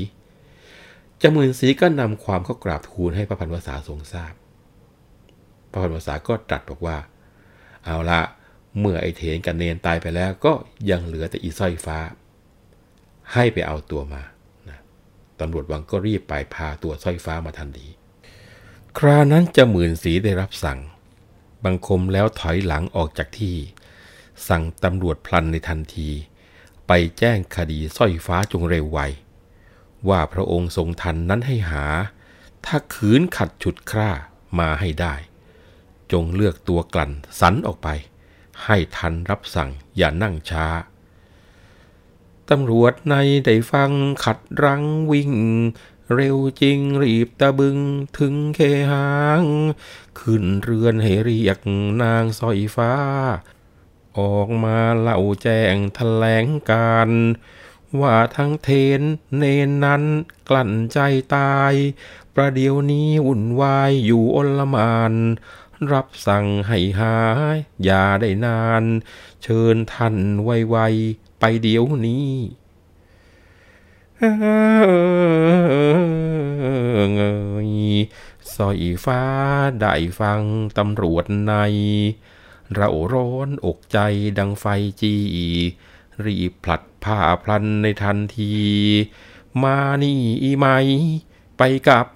จมื่นสีก็นำความเข้ากราบทูลให้พระพันวษาทรงทราบ พระพันวษาก็ตรัสบอกว่า เอาละเมื่อไอเถนกับเนนตายไปแล้วก็ยังเหลือแต่อีสร้อยฟ้า ให้ไปเอาตัวมานะตำรวจวังก็รีบไปพาตัวสร้อยฟ้ามาทันทีครานั้นจะหมื่นสีได้รับสั่ง บังคมแล้วถอยหลังออกจากที่ สั่งตำรวจพลันในทันที ไปแจ้งคดีสร้อยฟ้าจงเร็วไว ว่าพระองค์ทรงทันนั้นให้หา ถ้าขืนขัดฉุดคร่ามาให้ได้ จงเลือกตัวกลั่นสันออกไป ให้ทันรับสั่งอย่านั่งช้า ตำรวจในได้ฟังขัดรังวิ่ง เร็วจริงรีบตะบึงถึงเคหาง ขึ้นเรือนให้เรียกนางสอยฟ้า ออกมาเล่าแจ้งแถลงการว่าทั้งเทนเนนนั้นกลั่นใจตาย ประเดี๋ยวนี้วุ่นวายอยู่อลมาน รับสั่งให้หา อย่าได้นาน เชิญท่านไวๆไปเดี๋ยวนี้เงยสอยฟ้าได้ฟังตำรวจใน เราร้อนอกใจดังไฟจีรีบผลัดผ้าพลันในทันที มานี่ไหม ไปกับ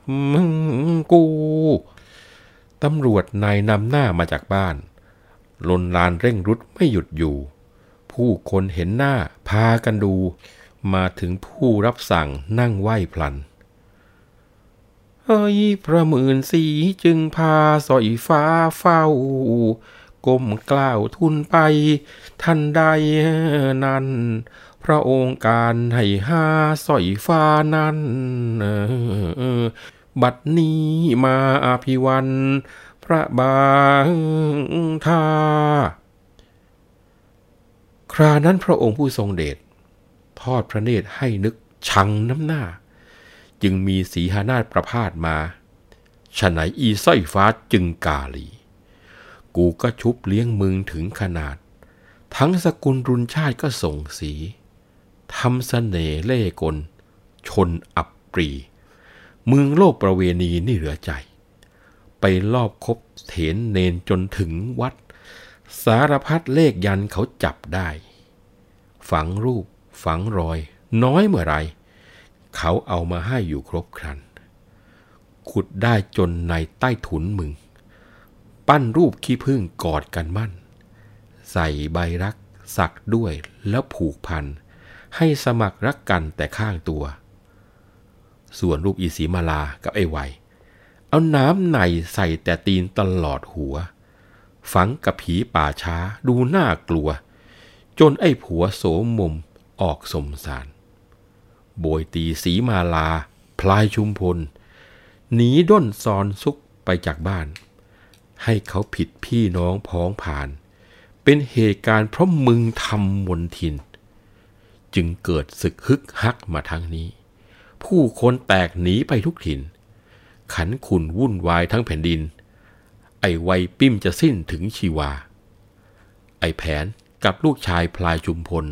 กู ตำรวจนายนำหน้ามาจากบ้าน ลนลานเร่งรุดไม่หยุดอยู่ ผู้คนเห็นหน้าพากันดู มาถึงผู้รับสั่งนั่งไหว้พลันเฮ้ยพระมื่นสีจึงพาสอยฟ้าเฝ้าก้มกล่าวทุนไปท่านใดนั้น พระองค์การให้หาสอยฟ้านั้น บัดนี้มาอภิวันพระบางทาครานั้นพระองค์ผู้ทรงเดชทอดพระเนตรให้นึกชังน้ำหน้า จึงมีสีหานาฏประพาสมาฉไหนอีสร้อยฟ้าจึงกาลี กูก็ชุบเลี้ยงมึงถึงขนาด ทั้งสกุลรุนชาติก็ส่งสีทำสเสน่ห์เล่กล ชนอับปรี เมืองโลกประเวณีนี่เหลือใจ ไปลอบคบเถนเนนจนถึงวัด สารพัดเลขยันเขาจับได้ ฝังรูปฝังรอย น้อยเมื่อไร เขาเอามาให้อยู่ครบครัน ขุดได้จนในใต้ถุนมึง ปั้นรูปขี้พึ่งกอดกันมั่น ใส่ใบรักสักด้วยแล้วผูกพัน ให้สมัครรักกันแต่ข้างตัว ส่วนรูปอีสีมาลากับไอ้ไวเอาน้ำในใส่แต่ตีนตลอดหัว ฝังกับผีป่าช้าดูน่ากลัว จนไอ้ผัวโสมมุมออกสมสาร โบยตีสีมาลา พลายชุมพล หนีด้นซอนซุกไปจากบ้าน ให้เขาผิดพี่น้องพ้องผ่าน เป็นเหตุการณ์เพราะมึงทำมนทิน จึงเกิดศึกฮึกฮักมาทั้งนี้ ผู้คนแตกหนีไปทุกถิ่น ขันขุนวุ่นวายทั้งแผ่นดิน ไอ้ไวยปิ้มจะสิ้นถึงชีวา ไอ้แผนกับลูกชายพลายจุมพล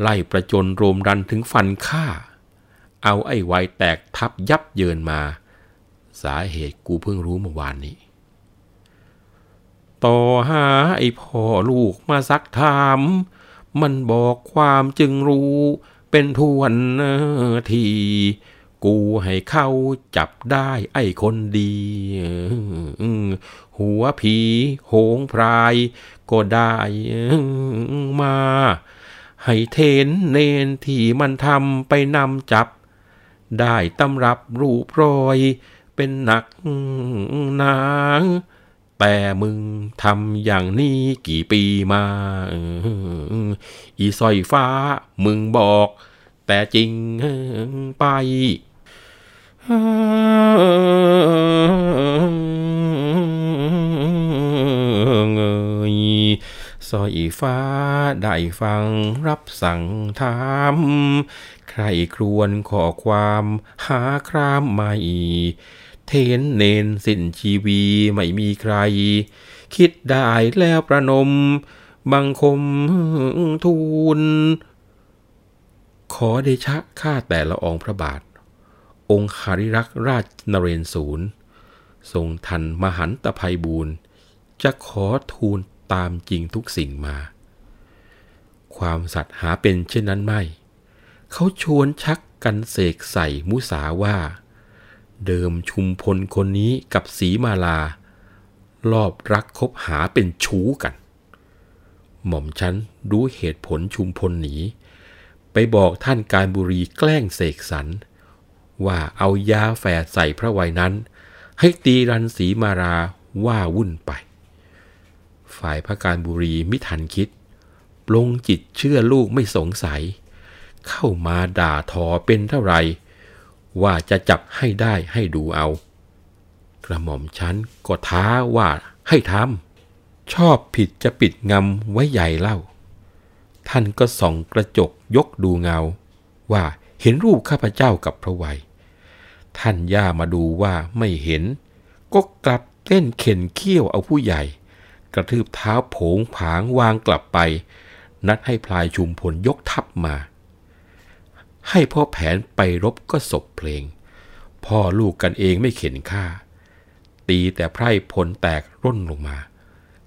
ไล่ประจนโรมรันถึงฟันฆ่า เอาไอ้ไวยแตกทับยับเยินมา สาเหตุกูเพิ่งรู้เมื่อวานนี้ ต่อหาไอ้พ่อลูกมาซักถาม มันบอกความจึงรู้ เป็นทวนทีกูให้เข้าจับได้ไอ้คนดี หัวผีโหงพราย ก็ได้มา ให้เทนเนนที่มันทำไปนำจับ ได้ตำรับรูปรอยเป็นหนักหนาง แต่มึงทำอย่างนี้กี่ปีมาอีสอยฟ้ามึงบอก แต่จริงไปเงยสอยฟ้าได้ฟังรับสั่งถาม ใครครวนขอความหาครามไม่ เทนเนนสิ้นชีวีไม่มีใคร คิดได้แล้วประนม บังคมทูล ขอเดชะข้าแต่ละองพระบาท องค์หาริรักษ์ราชนเรนศูนย์ทรงทันมหันตภัยบูรณ์จะขอทูลตามจริงทุกสิ่งมา ความสัตย์หาเป็นเช่นนั้นไม่ เขาชวนชักกันเสกใส่มุสาว่า เดิมชุมพลคนนี้กับสีมาลา รอบรักคบหาเป็นชู้กัน หม่อมฉันรู้เหตุผลชุมพลหนี ไปบอกท่านการบุรีแกล้งเสกสรรว่าเอายาแฝดใส่พระไวยนั้น ให้ตีรันสีมาราว่าวุ่นไป ฝ่ายพระการบุรีมิทันคิด ปลงจิตเชื่อลูกไม่สงสัย เข้ามาด่าทอเป็นเท่าไร ว่าจะจับให้ได้ให้ดูเอา กระหม่อมฉันก็ท้าว่าให้ทำชอบผิดจะปิดงำไว้ใหญ่เล่า ท่านก็ส่องกระจกยกดูเงา ว่าเห็นรูปข้าพเจ้ากับพระไวยท่านย่ามาดูว่าไม่เห็น ก็กลับเต้นเข็นเขี้ยวเอาผู้ใหญ่ กระทืบเท้าโผงผางวางกลับไป นัดให้พลายชุมพลยกทัพมา ให้พ่อแผนไปรบก็ศพเพลง พ่อลูกกันเองไม่เข็นฆ่า ตีแต่ไพร่พลแตกร่นลงมา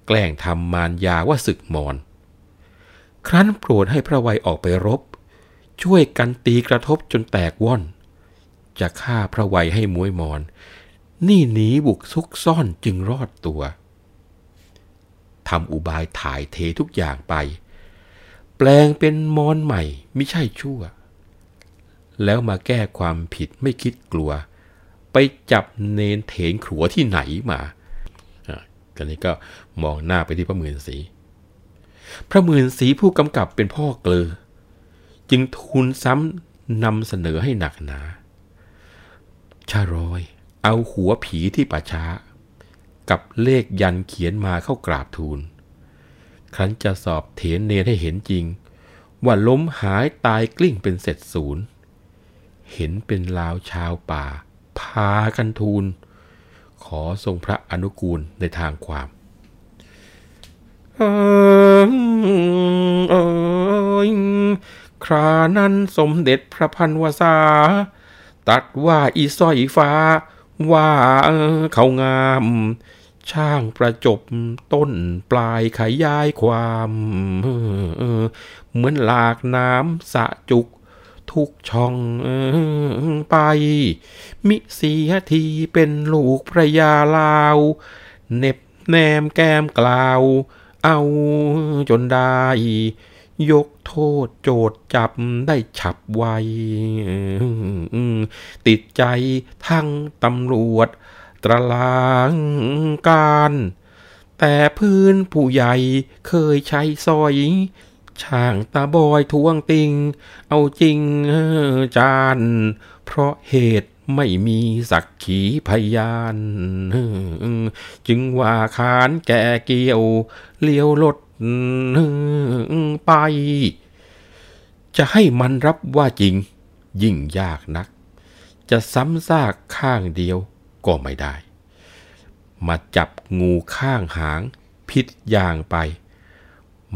แกล้งทำมารยาว่าศึกมอน ครั้นโปรดให้พระวัยออกไปรบ ช่วยกันตีกระทบจนแตกว่อน จะฆ่าพระวัยให้มวยมอน นี่หนีบุกซุกซ่อนจึงรอดตัวทำอุบายถ่ายเททุกอย่างไป แปลงเป็นมอนใหม่ไม่ใช่ชั่ว แล้วมาแก้ความผิดไม่คิดกลัว ไปจับเนนเถนขัวที่ไหนมาอันนี้ก็มองหน้าไปที่พระหมื่นสี พระหมื่นสีผู้กำกับเป็นพ่อเกลือ จึงทูลซ้ำนำเสนอให้หนักหนา ชารอย เอาหัวผีที่ป่าช้า กับเลขยันเขียนมาเข้ากราบทูล ครั้นจะสอบเถนเนรให้เห็นจริง ว่าล้มหายตายกลิ้งเป็นเสร็จศูนย์ เห็นเป็นลาวชาวป่า พากันทูล ขอทรงพระอนุกูลในทางความเอิงเอยครานั้นสมเด็จพระพันวษา ตัดว่าอีสร้อยฟ้า ว่าเขางาม ช่างประจบต้นปลายขยายความ เหมือนหลากน้ำสะจุก ทุกช่องไป มิเสียทีเป็นลูกพระยาลาว เน็บแนมแก้มกล่าว เอาจนได้ ยกโทษโจทย์จับได้ฉับไว ติดใจทั้งตำรวจ ตรลางการ แต่พื้นผู้ใหญ่เคยใช้ซอย ช่างตาบอยทวงติง เอาจริงจาน เพราะเหตุไม่มีสักขีพยาน จึงว่าขานแก่เกี่ยว เลี้ยวรถไป จะให้มันรับว่าจริง ยิ่งยากนัก จะซ้ำซากข้างเดียวก็ไม่ได้ มาจับงูข้างหาง พิษยางไป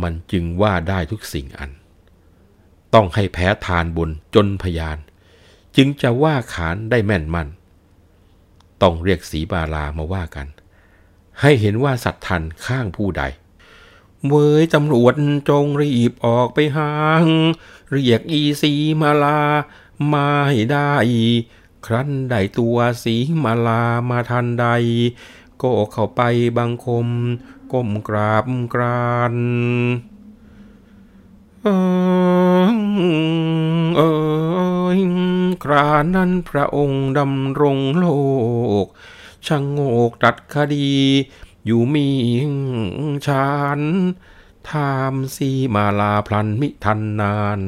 มันจึงว่าได้ทุกสิ่งอัน ต้องให้แพ้ทานบนจนพยาน จึงจะว่าขานได้แม่นมัน ต้องเรียกสีบาลามาว่ากัน ให้เห็นว่าสัตว์ทันข้างผู้ใด เว้ยตำรวจจงรีบออกไปหาง เรียกอีสีมาลา มาให้ได้ ครั้นได้ตัวสีมาลามาทันใด ก็เข้าไปบังคม ก้มกราบกรานเออเออครานั้นพระองค์ดำรงโลกช่างโงกตัดคดี อยู่มีชานทามสีมาลาพลันมิทันนาน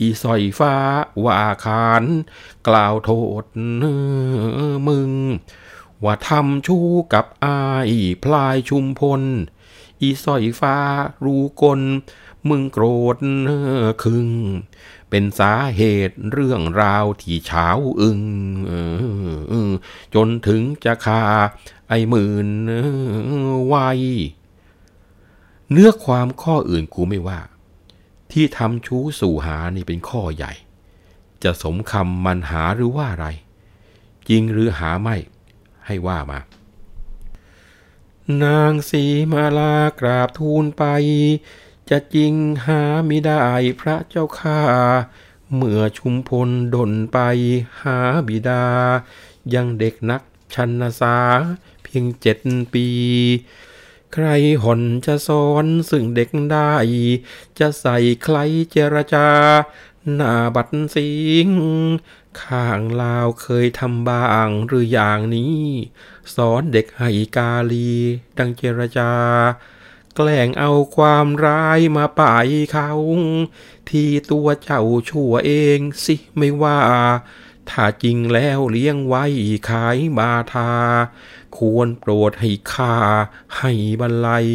อีสอยฟ้าว่าขาน กล่าวโทษมึง ว่าทำชู้กับอายพลายชุมพล อีสอยฟ้ารูกล มึงโกรธคึง เป็นสาเหตุเรื่องราวที่เช้าอึงจนถึงจะคาไอหมื่นไวเนื้อความข้ออื่นกูไม่ว่า ที่ทำชู้สู่หานี่เป็นข้อใหญ่ จะสมคำมันหาหรือว่าอะไร จริงหรือหาไม่ ให้ว่ามา นางสีมาลากราบทูลไป จะจริงหาไม่ได้พระเจ้าข้าเมื่อชุมพลดนไปหาบิดา ยังเด็กนักชันสาเพียงเจ็ดปี ใครห่อนจะสอนซึ่งเด็กได้ จะใส่ใครเจรจาหน้าบัดสิง ข้างลาวเคยทำบ้างหรืออย่างนี้ สอนเด็กให้กาลี ดังเจรจา แกล้งเอาความร้ายมาป่ายเขา ที่ตัวเจ้าชั่วเองสิไม่ว่า ถ้าจริงแล้วเลี้ยงไว้ขายบาทา ควรโปรดให้ค่าให้บรรลัย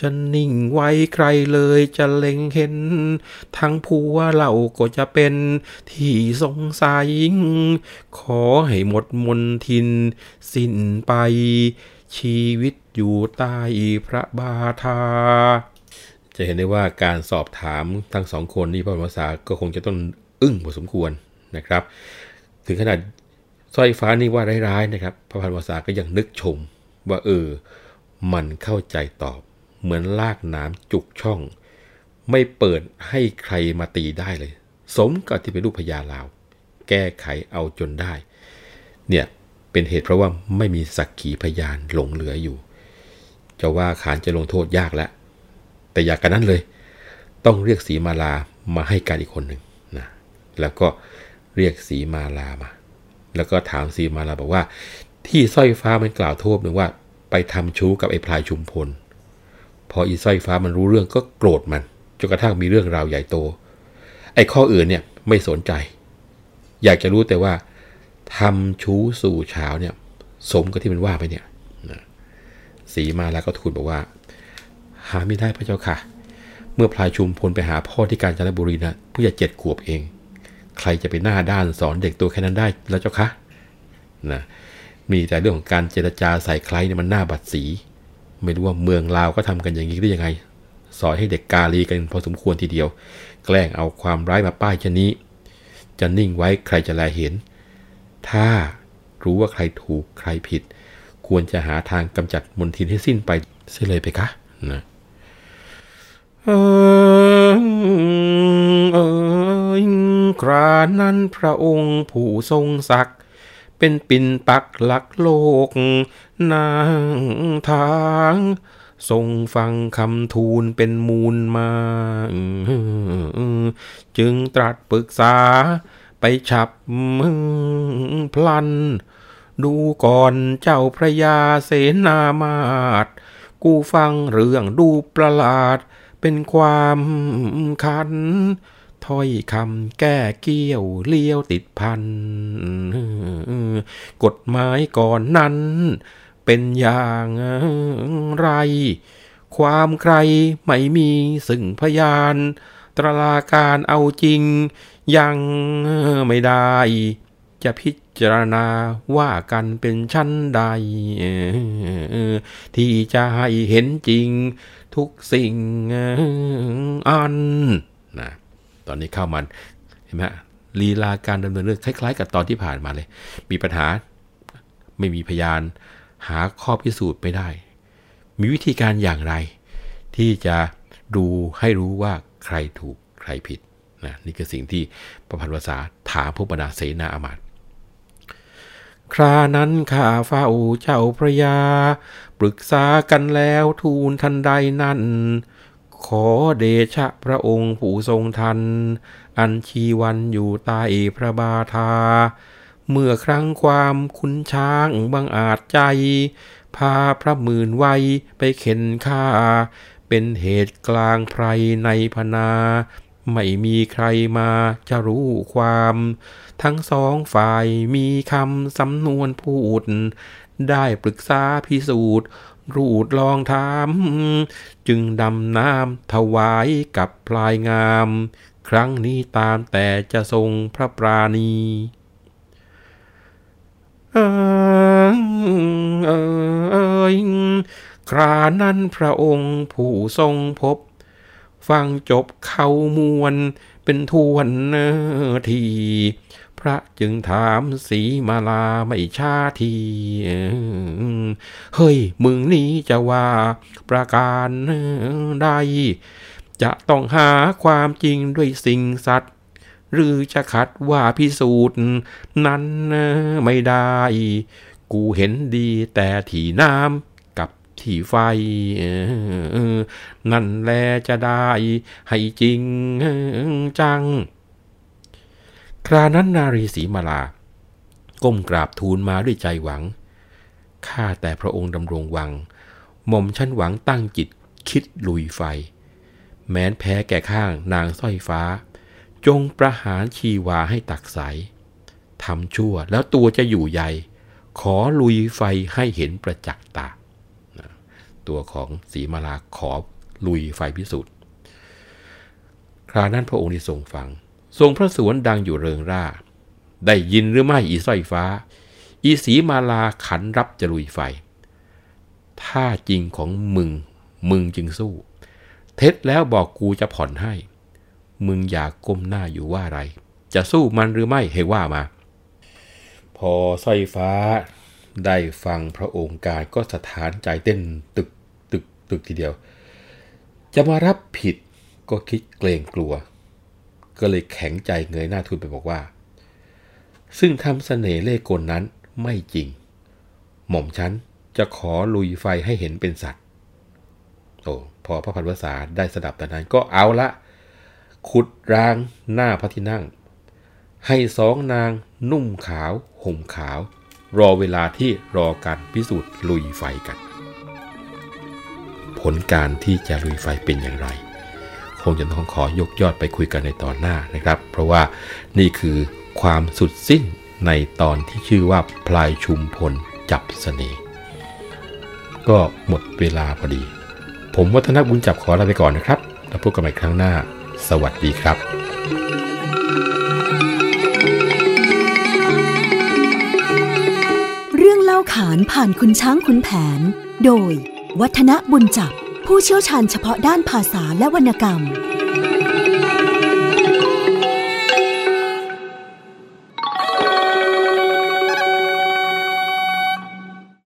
จะนิ่งไว้ใครเลยจะเล็งเห็น ทั้งผัวเราก็จะเป็นที่สงสัย ขอให้หมดมนทิน สิ้นไป ชีวิตอยู่ใต้พระบาทา จะเห็นได้ว่าการสอบถามทั้งสองคนนี่พระภาษาก็คงจะต้องอึ้งพอสมควรนะครับ ถึงขนาดสร้อยฟ้านี่ว่าร้ายๆนะครับ พระพันวษาก็ยังนึกชมว่าเออ มันเข้าใจตอบ เหมือนลากน้ำจุกช่อง ไม่เปิดให้ใครมาตีได้เลย สมกับที่เป็นลูกพญาลาว แก้ไขเอาจนได้ เนี่ยเป็นเหตุเพราะว่าไม่มีสักขีพยานหลงเหลืออยู่ จะว่าขานจะลงโทษยากแล้ว แต่อยากกันนั้นเลย ต้องเรียกสีมาลามาให้การอีกคนหนึ่งนะแล้วก็เรียกสีมาลามา แล้วก็ถามสีมาลาบอกว่า ที่สร้อยฟ้ามันกล่าวโทษหนึ่งว่า ไปทำชู้กับไอ้พลายชุมพล พออีสร้อยฟ้ามันรู้เรื่องก็โกรธมันจนกระทั่งมีเรื่องราวใหญ่โต ไอ้ข้ออื่นเนี่ยไม่สนใจ อยากจะรู้แต่ว่าทำชู้สู่เช้าเนี่ย สมกับที่มันว่าไปเนี่ยสีมาแล้วก็ทูลบอกว่า หาไม่ได้พระเจ้าค่ะ เมื่อพลายชุมพลไปหาพ่อที่กาญจนบุรีนะเพิ่งจะเจ็ดขวบเอง ใครจะไปหน้าด้านสอนเด็กตัวแค่นั้นได้แล้วเจ้าคะนะมีแต่เรื่องของการเจรจาใส่ใครเนี่ยมันหน้าบัดสี ไม่รู้ว่าเมืองลาวก็ทำกันอย่างนี้ได้ยังไง สอนให้เด็กกาลีกันพอสมควรทีเดียว แกล้งเอาความร้ายมาป้ายชนี้ จะนิ่งไว้ใครจะแลเห็น ถ้ารู้ว่าใครถูกใครผิด ควรจะหาทางกำจัดมนทินให้สิ้นไปเสียเลยไปคะนะเออเออครานั้นพระองค์ผู้ทรงศักดิ์ เป็นปิ่นปักหลักโลก นางทางทรงฟังคำทูลเป็นมูลมา จึงตรัสปรึกษาไปฉับพลัน ดูก่อนเจ้าพระยาเสนามาตกูฟังเรื่องดูประหลาดเป็นความคัน ถ้อยคำแก้เกี้ยวเลี้ยวติดพันกฎหมายก่อนนั้น เป็นอย่างไร ความใครไม่มีซึ่งพยานตรลาการเอาจริง ยังไม่ได้ จะพิจารณาว่ากันเป็นชั้นใด ที่จะให้เห็นจริงทุกสิ่งอัน ตอนนี้เข้ามันเห็นไหมลีลาการดำเนินเรื่องคล้าย ๆ กับตอนที่ผ่านมาเลย มีปัญหาไม่มีพยาน หาข้อพิสูจน์ไม่ได้ มีวิธีการอย่างไร ที่จะดูให้รู้ว่าใครถูกใครผิดนะนี่คือสิ่งที่ประพันธ์ภาษาถามพวกบรรดาเสนาอามาตย์ครานั้นข้าเฝ้าเจ้าพระยา ปรึกษากันแล้วทูลทันใดนั้น ขอเดชะพระองค์ผู้ทรงทัน อันชีวันอยู่ใต้พระบาทา เมื่อครั้งความคุ้นช้างบังอาจใจ พาพระหมื่นไว้ไปเข็นฆ่า เป็นเหตุกลางไพรในพนา ไม่มีใครมาจะรู้ความ ทั้งสองฝ่ายมีคำสำนวนพูด ได้ปรึกษาพิสูจน์ รูดลองถาม จึงดำน้ำถวายกับพลายงาม ครั้งนี้ตามแต่จะทรงพระปราณีเออเออเอยครานั้นพระองค์ผู้ทรงพบ ฟังจบเขามวลเป็นทวนที พระจึงถามสีมาลาไม่ชาทีเฮ้ย มึงนี้จะว่าประการใดจะต้องหาความจริงด้วยสิ่งสัตว์ หรือจะขัดว่าพิสูจน์นั้นไม่ได้ กูเห็นดีแต่ถี่น้ำกับถีไฟนั่นแลจะได้ให้จริงจัง ครานั้นนารีสีมาลา ก้มกราบทูลมาด้วยใจหวัง ข้าแต่พระองค์ดำรงวัง หม่อมชั้นหวังตั้งจิตคิดลุยไฟ แม้นแพ้แก่ข้างนางสร้อยฟ้า จงประหารชีวาให้ตักใสทำชั่วแล้วตัวจะอยู่ใหญ่ ขอลุยไฟให้เห็นประจักษ์ตา ตัวของสีมาลาขอลุยไฟพิสูจน์ครานั้นพระองค์ได้ทรงฟัง ทรงพระสวนดังอยู่เริงร่า ได้ยินหรือไม่อีสร้อยฟ้า อีสีมาลาขันรับจะลุยไฟ ถ้าจริงของมึง มึงจึงสู้ เท็จแล้วบอกกูจะผ่อนให้ มึงอย่ากก้มหน้าอยู่ว่าไร จะสู้มันหรือไม่ให้ว่ามา พอสร้อยฟ้า ได้ฟังพระองค์การก็สถานใจเต้นตึกตึกตึกทีเดียว จะมารับผิดก็คิดเกรงกลัว ก็เลยแข็งใจเงยหน้าทูลไปบอกว่า ซึ่งทำเสน่ห์เล่กลนั้นไม่จริง หม่อมฉันจะขอลุยไฟให้เห็นเป็นสัตว์ โอ้พอพระพันวษาได้สดับแต่นั้นก็เอาละ ขุดรางหน้าพระที่นั่ง ให้สองนางนุ่มขาว ห่มขาว รอเวลาที่รอการพิสูจน์ลุยไฟกัน ผลการที่จะลุยไฟเป็นอย่างไร คงจะต้องขอยกยอดไปคุยกันในตอนหน้านะครับ เพราะว่านี่คือความสุดสิ้นในตอนที่ชื่อว่าพลายชุมพลจับสเสน่ห์ก็หมดเวลาพอดี ผมวัฒนบุญจับขอลาไปก่อนนะครับ แล้วพบกันใหม่ครั้งหน้า สวัสดีครับเรื่องเล่าขานผ่านคุณช้างคุณแผน โดยวัฒนบุญจับ ผู้เชี่ยวชาญเฉพาะด้านภาษาและวรรณกรรม